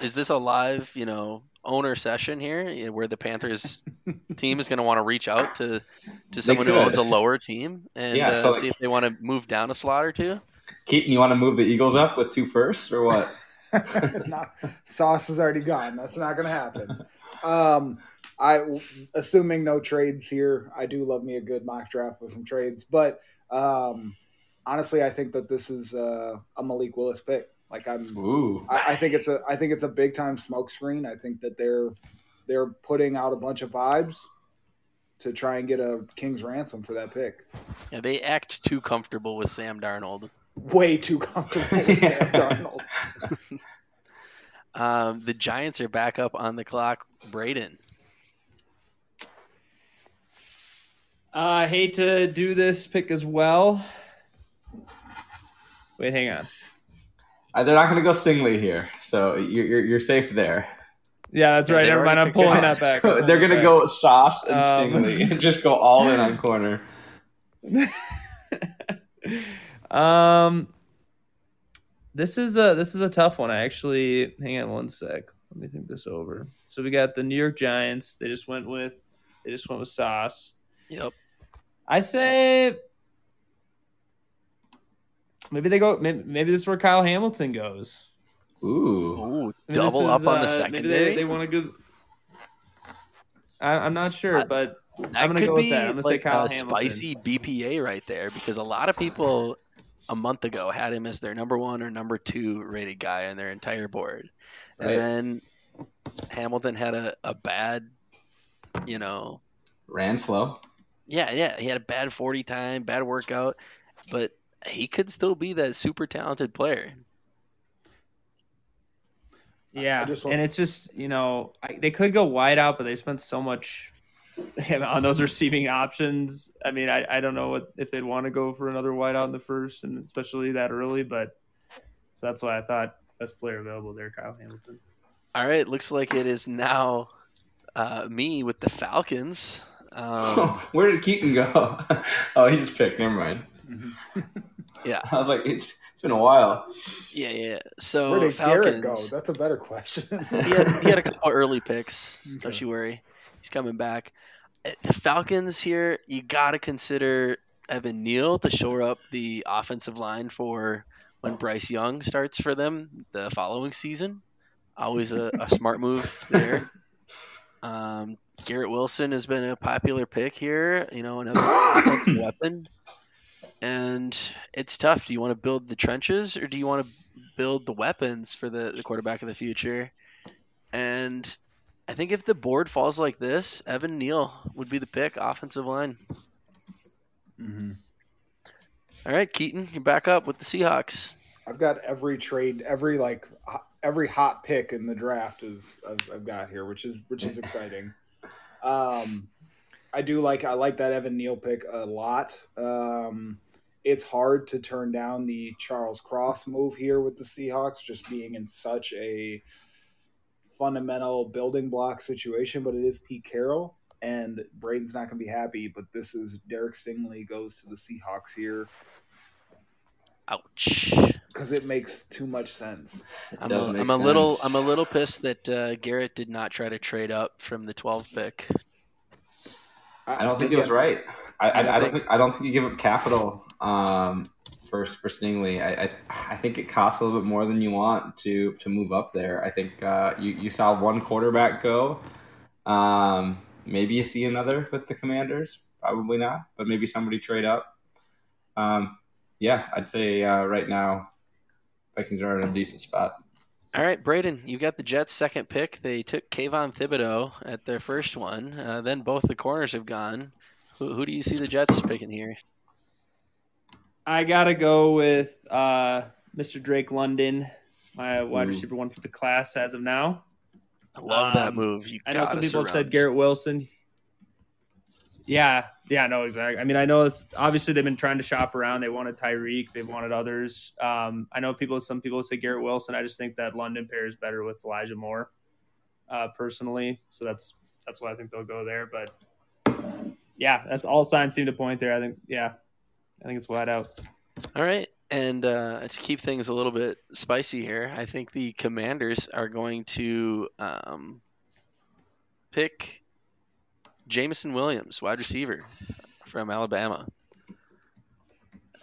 Is this a live, you know, owner session here where the Panthers team is going to want to reach out to to someone who owns a lower team and Yeah, uh, so, see if they want to move down a slot or two? Keaton you want to move the Eagles up with two firsts or what not, Sauce is already gone. That's not going to happen. Um, I assuming no trades here. I do love me a good mock draft with some trades, but um, honestly, I think that this is uh, a Malik Willis pick. Like I'm, Ooh I, I think it's a, I think it's a big time smokescreen. I think that they're they're putting out a bunch of vibes to try and get a king's ransom for that pick. Yeah, they act too comfortable with Sam Darnold. Way too comfortable with Sam Darnold. Um, the Giants are back up on the clock. Braden. Uh, I hate to do this pick as well. Wait, hang on. Uh, they're not going to go Stingley here, so you're, you're, you're safe there. Yeah, that's right. Never mind. I'm pulling that back. they're going to go Sauce and Um, Stingley and just go all in on corner. Um, this is a this is a tough one. I actually hang on one sec. Let me think this over. So we got the New York Giants. They just went with they just went with Sauce. Yep. I say maybe they go. Maybe, maybe this is where Kyle Hamilton goes. Ooh. Ooh, I mean, this double is, up on uh, the maybe secondary. They, they want to go. I, I'm not sure, I- but I'm gonna go with that. I'm gonna say Kyle a Hamilton. spicy BPA right there because a lot of people a month ago had him as their number one or number two rated guy on their entire board, and then Hamilton had a, a bad, you know, Ran slow. yeah, yeah, he had a bad forty time, bad workout, but he could still be that super talented player. yeah, want- and it's just you know I, they could go wide out, but they spent so much on those receiving options. I mean, I, I don't know what if they'd want to go for another wide out in the first, and especially that early. But so that's why I thought best player available there, Kyle Hamilton. All right, looks like it is now uh, me with the Falcons. Um, Where did Keaton go? oh, he just picked. Never mind. Yeah. I was like, it's it's been a while. yeah, yeah. So Where did Falcons. Garrett go? That's a better question. he, had, he had a couple early picks. Don't you worry. He's coming back. Uh, The Falcons here, you got to consider Evan Neal to shore up the offensive line for when Bryce Young starts for them the following season. Always a, a smart move there. Um, Garrett Wilson has been a popular pick here, you know, another weapon. And it's tough. Do you want to build the trenches or do you want to build the weapons for the, the quarterback of the future? And I think if the board falls like this, Evan Neal would be the pick, offensive line. Mhm. All right, Keaton, you're back up with the Seahawks. I've got every trade, every like every hot pick in the draft is I've, I've got here, which is which is exciting. Um, I do like I like that Evan Neal pick a lot. Um, it's hard to turn down the Charles Cross move here with the Seahawks, just being in such a fundamental building block situation. But it is Pete Carroll, and Braden's not going to be happy. But this is Derek Stingley goes to the Seahawks here Ouch. because it makes too much sense. I'm does a, make I'm a little. I'm a little pissed that uh, Garrett did not try to trade up from the 12 pick. I don't think it was right. I, I, I don't think I don't think you give up capital um, for for Stingley. I, I I think it costs a little bit more than you want to to move up there. I think uh, you you saw one quarterback go. Um, maybe you see another with the Commanders. Probably not, but maybe somebody trade up. Um, yeah, I'd say uh, right now, Vikings are in a decent spot. All right, Braden, you got the Jets' second pick. They took Kayvon Thibodeaux at their first one. Uh, then both the corners have gone. Who, who do you see the Jets picking here? I gotta go with uh, Mr. Drake London, my wide Ooh. receiver one for the class as of now. I love that Um, move. You I know some gotta people have surround said Garrett Wilson. Yeah, yeah, no, exactly. I mean, I know it's obviously they've been trying to shop around. They wanted Tyreek, they've wanted others. Um, I know people, some people say Garrett Wilson. I just think that London pairs better with Elijah Moore, uh, personally. So that's that's why I think they'll go there. But yeah, that's all signs seem to point there. I think, yeah, I think it's wide out. All right. And uh, to keep things a little bit spicy here, I think the Commanders are going to um, pick Jameson Williams, wide receiver from Alabama.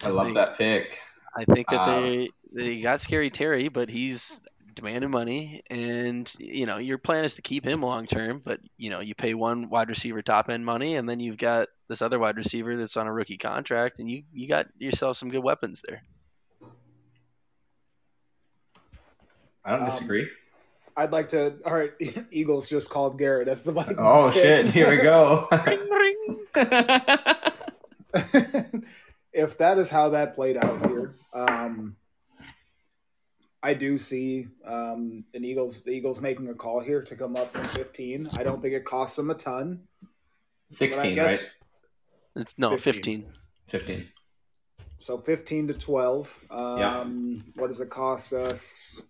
I love think- that pick. I think that Um, they they got Scary Terry, but he's demanding money, and you know your plan is to keep him long term. But you know you pay one wide receiver top end money, and then you've got this other wide receiver that's on a rookie contract, and you you got yourself some good weapons there. I don't Um, disagree. I'd like to. All right, Eagles just called Garrett. That's the Vikings. oh pick. shit! Here we go. if that is how that played out here, um, I do see um, an Eagles the Eagles making a call here to come up from 15. I don't think it costs them a ton. Sixteen, I guess- right? It's no 15. fifteen. Fifteen. So 15 to 12. Um, What does it cost us?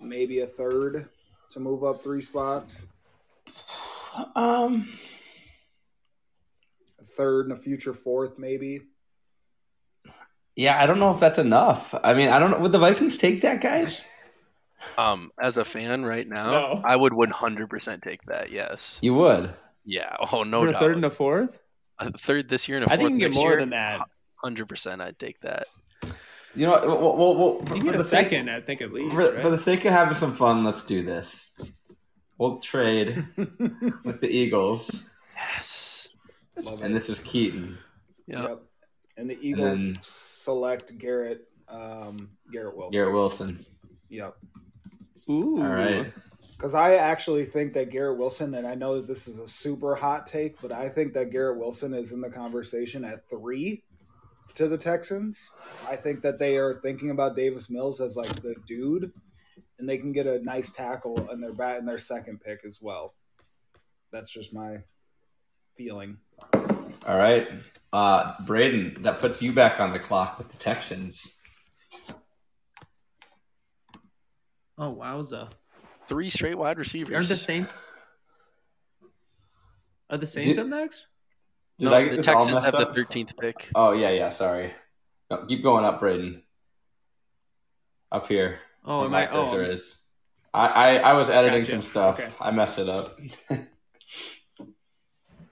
Maybe a third to move up three spots. Um, A third and a future fourth, maybe. yeah, I don't know if that's enough. I mean, I don't know. Would the Vikings take that, guys? Um, as a fan right now, No. I would one hundred percent take that. Yes. You would. Yeah. Oh no For a third and a fourth? A third this year and a I fourth I think you can next get more year, than that. Hundred percent, I'd take that. You know, what, we'll, we'll, we'll, You for, get for a the sake, second, I think at least. for, right? for the sake of having some fun, let's do this. We'll trade with the Eagles, Yes. Love and it. this is Keaton. Yep. Yep. And the Eagles then- select Garrett um, Garrett Wilson. Garrett Wilson. Yep. Ooh. All right. Because I actually think that Garrett Wilson, and I know that this is a super hot take, but I think that Garrett Wilson is in the conversation at three to the Texans. I think that they are thinking about Davis Mills as like the dude, and they can get a nice tackle in their bat in their second pick as well. That's just my feeling. All right. Uh, Braden, that puts you back on the clock with the Texans. Oh wowza! Three straight wide receivers. Aren't the Saints? Are the Saints Did- up next? Did No, I get the this all Texans messed have up? the 13th pick. Oh yeah, yeah. Sorry. No, keep going up, Braden. Up here. Oh, my I? Oh, cursor is. I, I I was editing Gotcha. some stuff. Okay. I messed it up.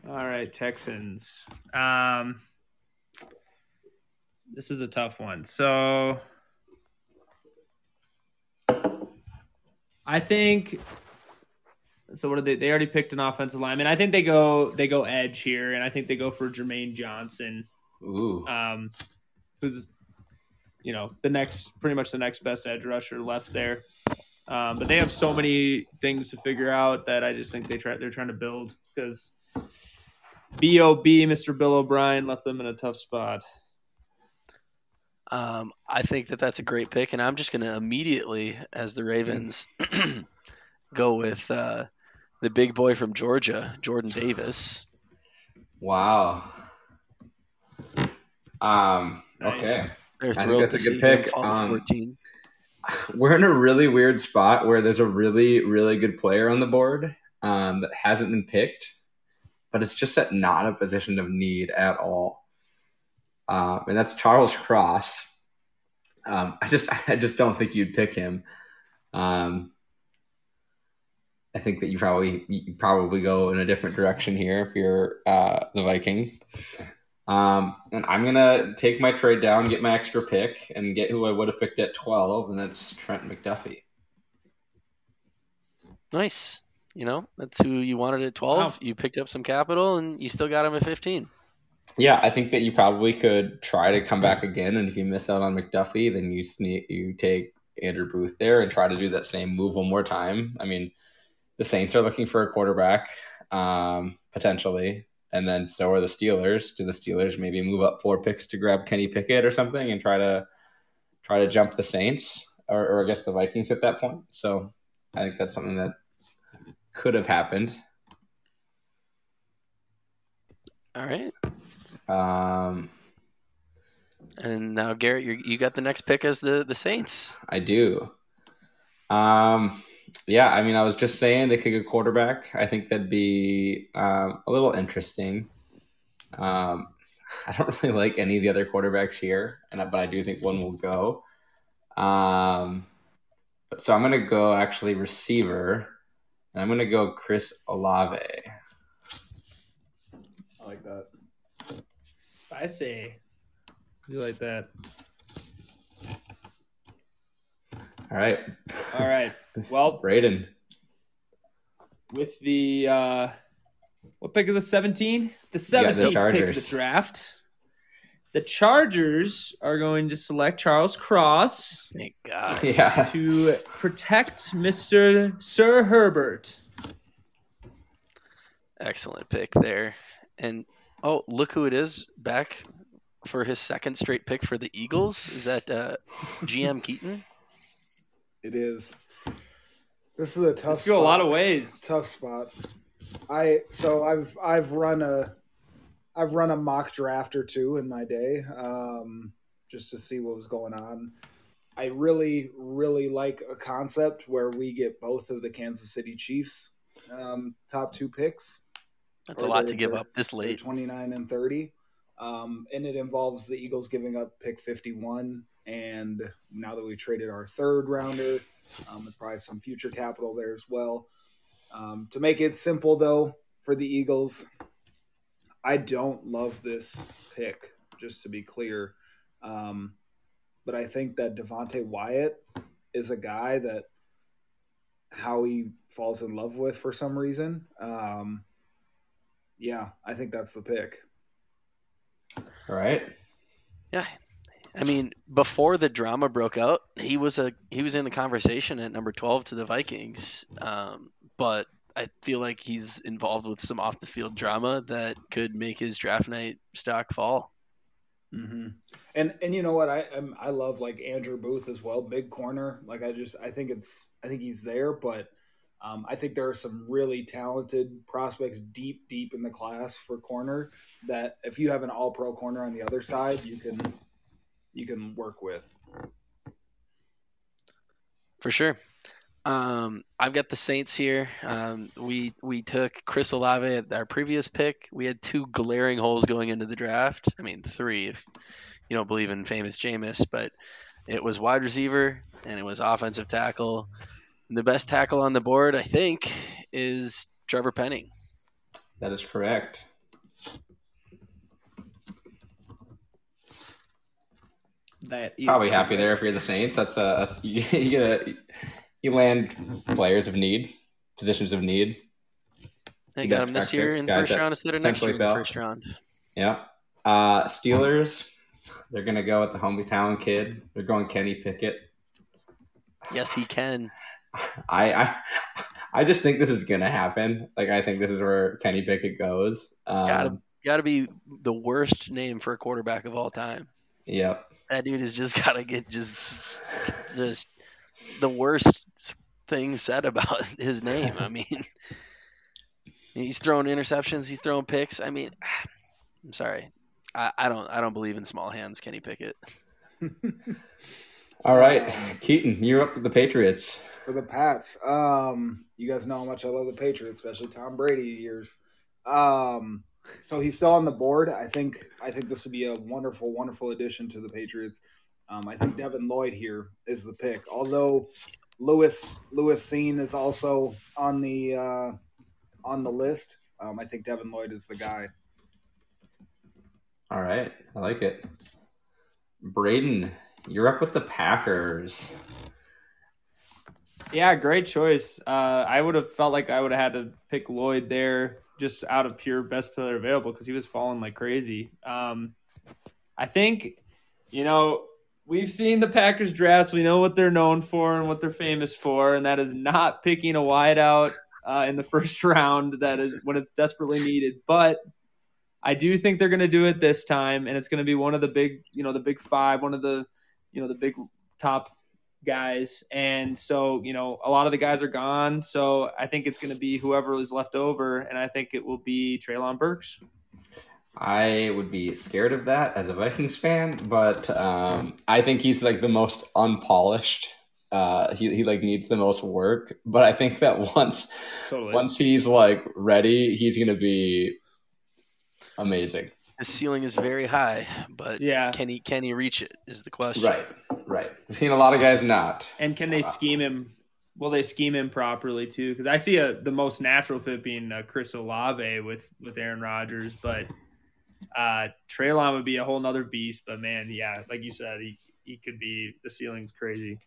All right, Texans. Um, this is a tough one. So, I think. So what did they? They already picked an offensive lineman. I think they go they go edge here, and I think they go for Jermaine Johnson, Ooh. um, who's you know the next pretty much the next best edge rusher left there. Um, but they have so many things to figure out that I just think they try they're trying to build because Bob Mr. Bill O'Brien left them in a tough spot. Um, I think that that's a great pick, and I'm just going to immediately, as the Ravens, go with uh, the big boy from Georgia, Jordan Davis. Wow. Um. Nice. Okay. They're I think that's a good pick. Um, 14. We're in a really weird spot where there's a really, really good player on the board um, that hasn't been picked, but it's just at not a position of need at all. Um, and that's Charles Cross. Um, I just, I just don't think you'd pick him. Um, I think that you probably, you probably go in a different direction here if you're uh, the Vikings. Um, and I'm gonna take my trade down, get my extra pick, and get who I would have picked at 12, and that's Trent McDuffie. Nice. You know, that's who you wanted at 12. Wow. You picked up some capital, and you still got him at 15. Yeah, I think that you probably could try to come back again, and if you miss out on McDuffie, then you you take Andrew Booth there and try to do that same move one more time. I mean, the Saints are looking for a quarterback, um, potentially, and then so are the Steelers. Do the Steelers maybe move up four picks to grab Kenny Pickett or something and try to try to jump the Saints or, or I guess the Vikings at that point? So I think that's something that could have happened. All right. Um, And now, Garrett, you you got the next pick as the, the Saints. I do. Um, yeah, I mean, I was just saying they could get quarterback. I think that'd be um, a little interesting. Um, I don't really like any of the other quarterbacks here, and but I do think one will go. Um, but so I'm gonna go actually receiver, and I'm gonna go Chris Olave. I like that. Spicy. You like that? All right, All right. Well, Braden. with the uh what pick is it 17 the Yeah, 17th the pick of the draft the chargers are going to select charles cross Thank God. Yeah, to protect mr sir herbert Excellent pick there. And oh, look who it is back for his second straight pick for the Eagles. Is that uh, GM Keaton? It is. This is a tough. let's go a lot spot. of ways tough spot. I so I've I've run a I've run a mock draft or two in my day, um, just to see what was going on. I really really like a concept where we get both of the Kansas City Chiefs um, top two picks. That's a lot to give up this late. 29 and 30. Um, and it involves the Eagles giving up pick 51. And now that we traded our third rounder, um, with probably some future capital there as well. Um, to make it simple, though, for the Eagles, I don't love this pick, just to be clear. Um, but I think that Devonte Wyatt is a guy that Howie falls in love with for some reason. Um, yeah, I think that's the pick. All right. Yeah. I mean, before the drama broke out, he was a he was in the conversation at number 12 to the Vikings. Um, but I feel like he's involved with some off the field drama that could make his draft night stock fall. Mm-hmm. And and you know what I I'm, I love like Andrew Booth as well, big corner. Like I just I think it's I think he's there, but um, I think there are some really talented prospects deep deep in the class for corner that if you have an All Pro corner on the other side, you can you can work with. For sure. Um, I've got the Saints here. Um, we we took Chris Olave at our previous pick. We had two glaring holes going into the draft. I mean, three if you don't believe in famous Jameis, but it was wide receiver and it was offensive tackle. And the best tackle on the board, I think, is Trevor Penning. That is correct. That is Probably happy there if you're the Saints. That's uh, that's you, you get a, you land players of need, positions of need. I You got got him this year in guys first round instead of next year potentially in fell. first round. Yeah. Uh, Steelers, they're gonna go with the hometown kid. They're going Kenny Pickett. Yes, he can. I I I just think this is gonna happen. Like I think this is where Kenny Pickett goes. Um, Gotta got to be the worst name for a quarterback of all time. Yep. That dude has just got to get just just the worst thing said about his name. I mean, he's throwing interceptions, he's throwing picks. I mean, I'm sorry, I, I don't I don't believe in small hands, Kenny Pickett. All right, Um, Keaton, you're up with the Patriots. for the Pats. Um, you guys know how much I love the Patriots, especially Tom Brady years. Um, so he's still on the board. I think I think this would be a wonderful, wonderful addition to the Patriots. Um, I think Devin Lloyd here is the pick. Although Lewis Lewis Cine is also on the uh, on the list. Um, I think Devin Lloyd is the guy. All right, I like it. Braden, you're up with the Packers. Yeah, great choice. Uh, I would have felt like I would have had to pick Lloyd there just out of pure best player available because he was falling like crazy. Um, I think, you know, we've seen the Packers drafts. We know what they're known for and what they're famous for, and that is not picking a wideout uh, in the first round. That is when it's desperately needed. But I do think they're going to do it this time, and it's going to be one of the big, you know, the big five, one of the, you know, the big top guys. And so, you know, a lot of the guys are gone. So I think it's going to be whoever is left over. And I think it will be Treylon Burks. I would be scared of that as a Vikings fan, but um, I think he's like the most unpolished. Uh, he, he like needs the most work, but I think that once Totally. once he's like ready, he's gonna be amazing. The ceiling is very high, but Yeah. can he can he reach it? Is the question. Right, right. We've seen a lot of guys not. And can they scheme him? Will they scheme him properly too? Because I see a, the most natural fit being uh, Chris Olave with with Aaron Rodgers, but uh, Treylon would be a whole nother beast. But man, yeah, like you said, he he could be the ceiling's crazy.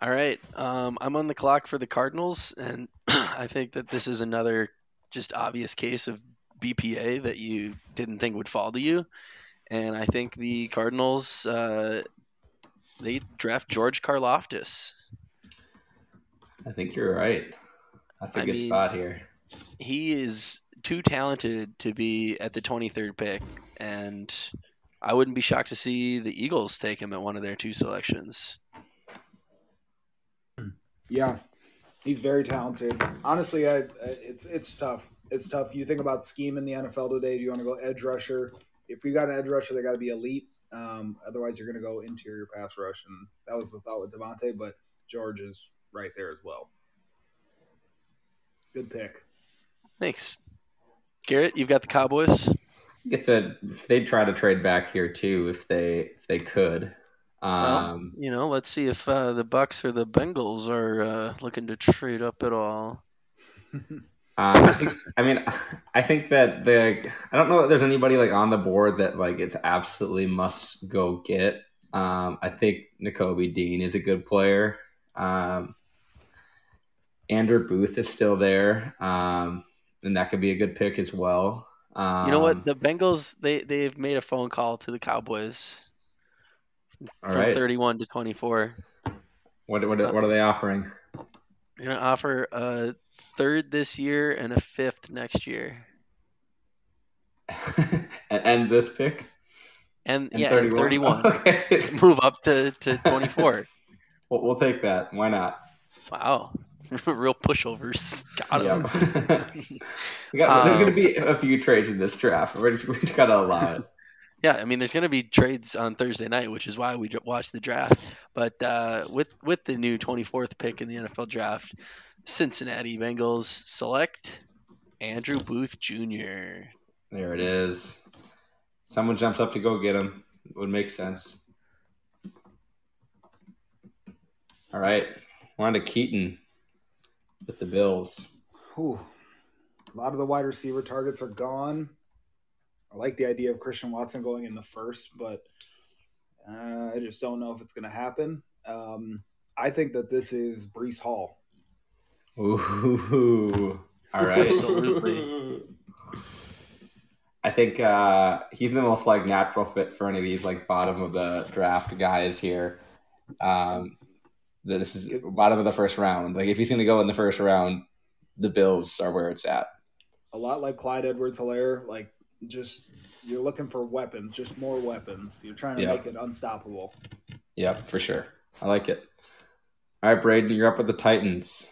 All right. Um, I'm on the clock for the Cardinals, and I think that this is another just obvious case of BPA that you didn't think would fall to you. And I think the Cardinals uh, they draft George Karlaftis. I think you're right. That's a I good mean- spot here. He is too talented to be at the 23rd pick, and I wouldn't be shocked to see the Eagles take him at one of their two selections. Yeah, he's very talented. Honestly, I, I it's it's tough. It's tough. You think about scheme in the NFL today. Do you want to go edge rusher? If you got an edge rusher, they got to be elite. Um, otherwise, you're going to go interior pass rush, and that was the thought with Devonte. But George is right there as well. Good pick. Thanks, Garrett. You've got the Cowboys. Like I said, they'd try to trade back here too if they if they could. Well, Um, you know, let's see if uh, the Bucks or the Bengals are uh, looking to trade up at all. Um, I, think, I mean, I think that the I don't know if there's anybody like on the board that like it's absolutely must go get. Um, I think Nakobe Dean is a good player. Um, Andrew Booth is still there, um, and that could be a good pick as well. Um, You know what? The Bengals they they've made a phone call to the Cowboys all from right. 31 to 24. What, what, what are they offering? They're gonna offer a third this year and a fifth next year, and, and this pick? and, And yeah, and 31. Okay. Move up to, to 24. we'll, we'll take that. Why not? wow, real pushovers. Got him. Yep. got, there's Um, going to be a few trades in this draft. We're just, we just got to allow it. Yeah, I mean, there's going to be trades on Thursday night, which is why we j- watch the draft. But uh, with with the new 24th pick in the NFL draft, Cincinnati Bengals select Andrew Booth Jr. There it is. Someone jumps up to go get him. It would make sense. All right. We're on to Keaton with the Bills. Whew. A lot of the wide receiver targets are gone. I like the idea of Christian Watson going in the first, but uh, I just don't know if it's going to happen. Um, I think that this is Breece Hall. Ooh. All right. Absolutely. I think uh, he's the most like natural fit for any of these like bottom of the draft guys here. Um, this is bottom of the first round. Like if he's going to go in the first round, the Bills are where it's at. A lot like Clyde Edwards Helaire, like just you're looking for weapons, just more weapons. You're trying to Yeah. make it unstoppable. Yep, for sure. I like it. All right, Braden, you're up with the Titans.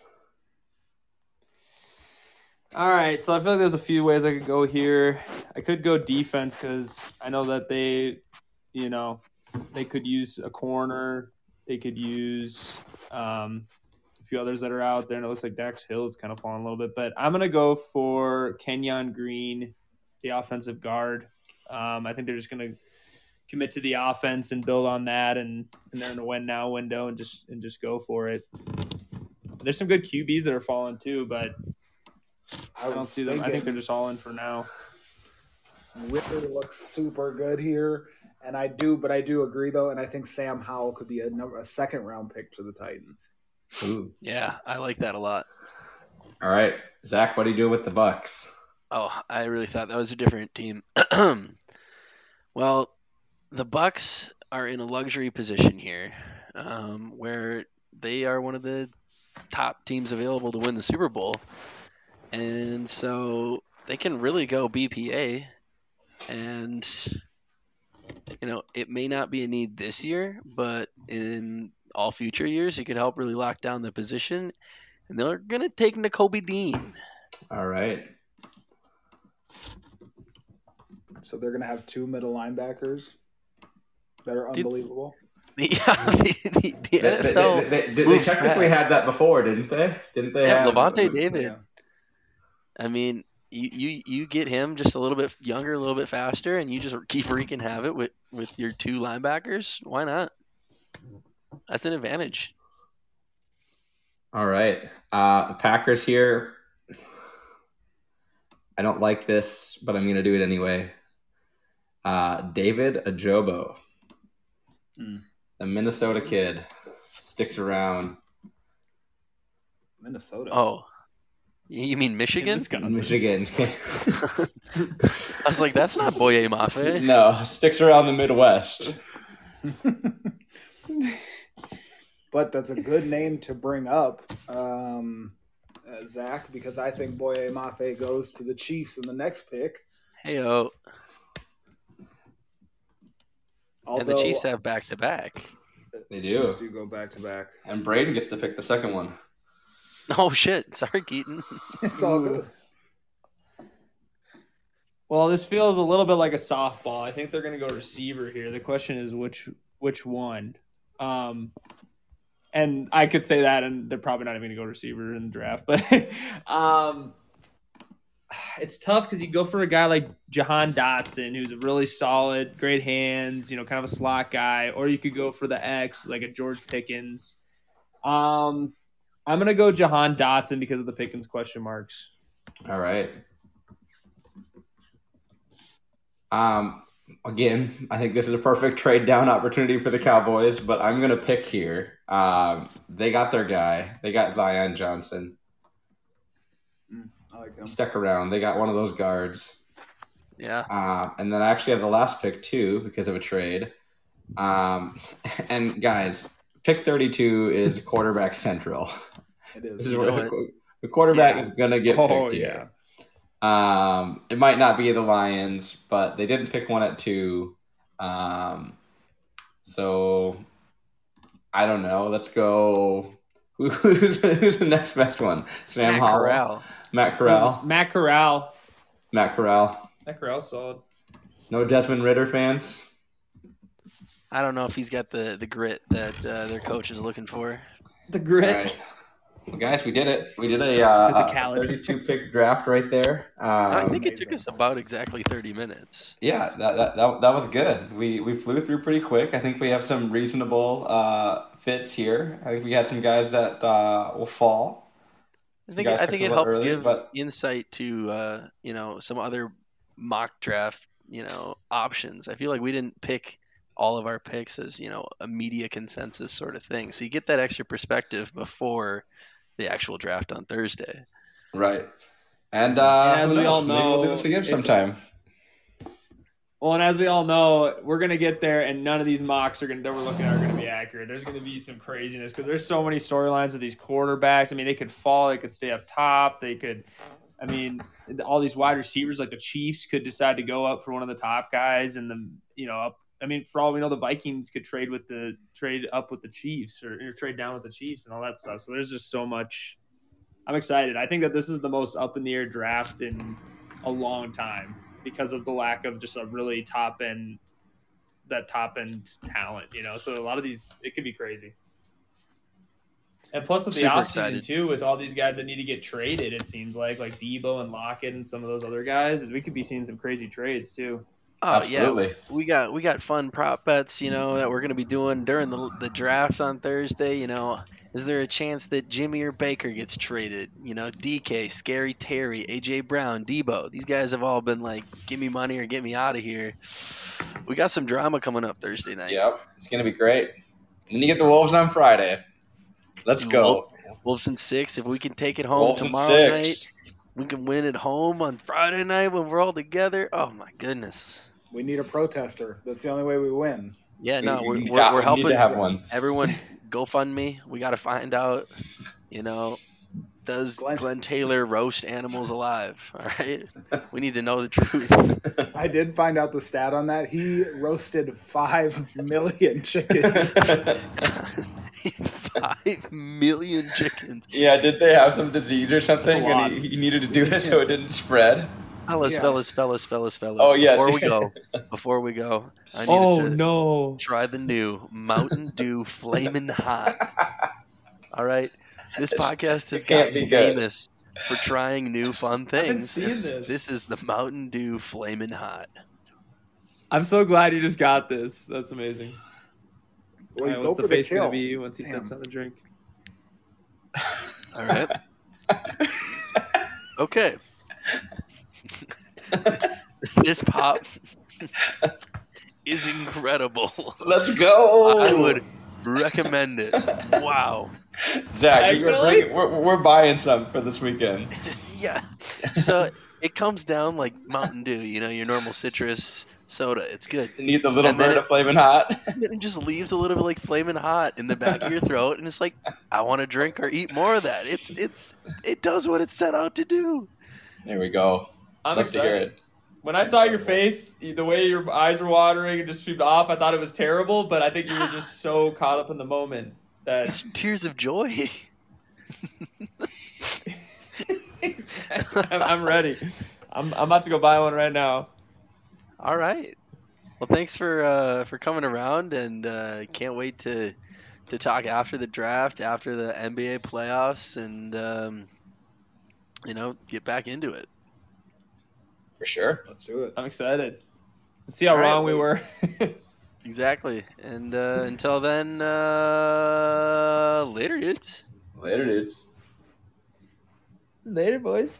All right, so I feel like there's a few ways I could go here. I could go defense because I know that they, you know, they could use a corner. They could use um, a few others that are out there, and it looks like Dax Hill is kind of falling a little bit. But I'm gonna go for Kenyon Green, the offensive guard. Um, I think they're just gonna commit to the offense and build on that, and, and they're in a win now window and just and just go for it. There's some good QBs that are falling too, but I don't was see them. I think they're just all in for now. Whipper looks super good here, and I do, but I do agree though, and I think Sam Howell could be a, number, a second round pick to the Titans. Ooh. Yeah, I like that a lot. All right, Zach, what are you doing with the Bucks? Oh, I really thought that was a different team. well, the Bucks are in a luxury position here, um, where they are one of the top teams available to win the Super Bowl, and so they can really go BPA, and you know it may not be a need this year, but in all future years, it could help really lock down the position. And they're gonna take Nakobe Dean. All right. So they're going to have two middle linebackers that are Did- unbelievable. Yeah, the, the, the They, they- NFL. they- they- they technically fast. had that before, didn't they? Didn't they Yeah, have Lavonte David. Yeah. I mean, you, you you get him just a little bit younger, a little bit faster, and you just keep wreaking havoc with with your two linebackers. Why not? That's an advantage. All right. Uh, the Packers here. I don't like this, but I'm going to do it anyway. Uh, David Ojabo, Hmm. the Minnesota kid, sticks around. Minnesota. Oh, you mean Michigan? Michigan. I was like, that's not Boye Mafe. no, sticks around the Midwest. but that's a good name to bring up, um, uh, Zach, because I think Boye Mafe goes to the Chiefs in the next pick. Hey, oh, and the Chiefs have back to back. They do. Chiefs do go back to back. And Braden gets to pick the second one. Oh shit! Sorry, Keaton. It's all good. Well, this feels a little bit like a softball. I think they're going to go receiver here. The question is which which one. Um, and I could say that, and they're probably not even going to go receiver in the draft. But um, it's tough because you go for a guy like Jahan Dotson, who's a really solid, great hands, you know, kind of a slot guy, or you could go for the X, like a George Pickens. Um, I'm going to go Jahan Dotson because of the Pickens question marks. All right. Um, again, I think this is a perfect trade down opportunity for the Cowboys, but I'm going to pick here. Um, they got their guy. They got Zion Johnson. I like him. Stuck around. They got one of those guards. Yeah. Um, and then I actually have the last pick too because of a trade. Um, and guys, pick 32 is quarterback central. It This is. is where know the quarterback Yeah. is going to get Oh picked yeah. here. Um, it might not be the Lions, but they didn't pick one at two. Um, so I don't know. Let's go. Who- Who's, who's the next best one? Sam Matt Howell, Corral. Matt Corral, Matt Corral. Matt Corral. Matt Corral's solid. No Desmond Ridder fans. I don't know if he's got the, the grit that uh, their coach is looking for. The All grit. Right. Well, guys, we did it. We did a, uh, a Physicality. 32 pick draft right there. Um, I think it took us about exactly 30 minutes. Yeah, that, that, that, that was good. We we flew through pretty quick. I think we have some reasonable uh, fits here. I think we had some guys that uh, will fall. I think I think it little helps early, give but- insight to uh, you know some other mock draft you know options. I feel like we didn't pick all of our picks as you know a media consensus sort of thing. So you get that extra perspective before the actual draft on Thursday. Right. And, uh, And as we knows? all maybe we'll do know, this again if- sometime. Well, and as we all know, we're gonna get there, and none of these mocks are gonna that we're looking at are gonna be accurate. There's gonna be some craziness because there's so many storylines of these quarterbacks. I mean, they could fall, they could stay up top, they could. I mean, all these wide receivers like the Chiefs could decide to go up for one of the top guys, and the you know up. I mean, for all we know, the Vikings could trade with the trade up with the Chiefs or, or trade down with the Chiefs and all that stuff. So there's just so much. I'm excited. I think that this is the most up in the air draft in a long time because of the lack of just a really top end that top end talent, you know. So a lot of these it could be crazy. And plus with the Super offseason excited. too, with all these guys that need to get traded, it seems like like Deebo and Lockett and some of those other guys, we could be seeing some crazy trades too. Oh Absolutely. yeah, we got we got fun prop bets, you know, that we're gonna be doing during the the draft on Thursday. You know, is there a chance that Jimmy or Baker gets traded? You know, DK, Scary Terry, AJ Brown, Deebo. These guys have all been like, give me money or get me out of here. We got some drama coming up Thursday night. Yep. It's going to be great. And then you get the Wolves on Friday. Let's go. Wolves and six. If we can take it home Wolves tomorrow night, we can win at home on Friday night when we're all together. Oh my goodness. We need a protester. That's the only way we win. Yeah, no, we we're, we're, we're helping need to have one. everyone GoFundMe. We got to find out, you know, does Glen- Glen Taylor roast animals alive? All right, we need to know the truth. I did find out the stat on that. He roasted five million chickens. Five million chickens. Yeah, did they have some disease or something? That's a lot. And he, he needed to do it so it didn't spread. Fellas, Yeah. fellas, fellas, fellas, fellas. Oh, yes. Before we go, before we go, I need Oh to no. try the new Mountain Dew Flamin' Hot. All right, this It's- podcast has it can't gotten be good. famous for trying new fun been things. seeing this. This is the Mountain Dew Flamin' Hot. I'm so glad you just got this. That's amazing. Well, All right, you go what's for the the face gonna be once he Damn. sets on the drink? All right. Okay. This pop is incredible. Let's go. I would recommend it. Wow. Zach, you're Actually? bring, we're, we're buying some for this weekend. Yeah. So it comes down like Mountain Dew, you know, your normal citrus soda. It's good. You need the little And then bird of flaming hot. It just leaves a little bit like flaming hot in the back of your throat, and it's like, I want to drink or eat more of that. It's it's it does what it's set out to do. There we go. I'm Love to hear excited. it. When I saw your face, the way your eyes were watering and just seemed off, I thought it was terrible. But I think you were just so caught up in the moment that It's tears of joy. I'm, I'm ready. I'm, I'm about to go buy one right now. All right. Well, thanks for uh, for coming around, and uh, can't wait to to talk after the draft, after the NBA playoffs, and um, you know, get back into it. For sure. Let's do it. I'm excited. Let's see how All right, wrong we were. Exactly. And uh, until then, uh, later, dudes. Later, dudes. Later, boys.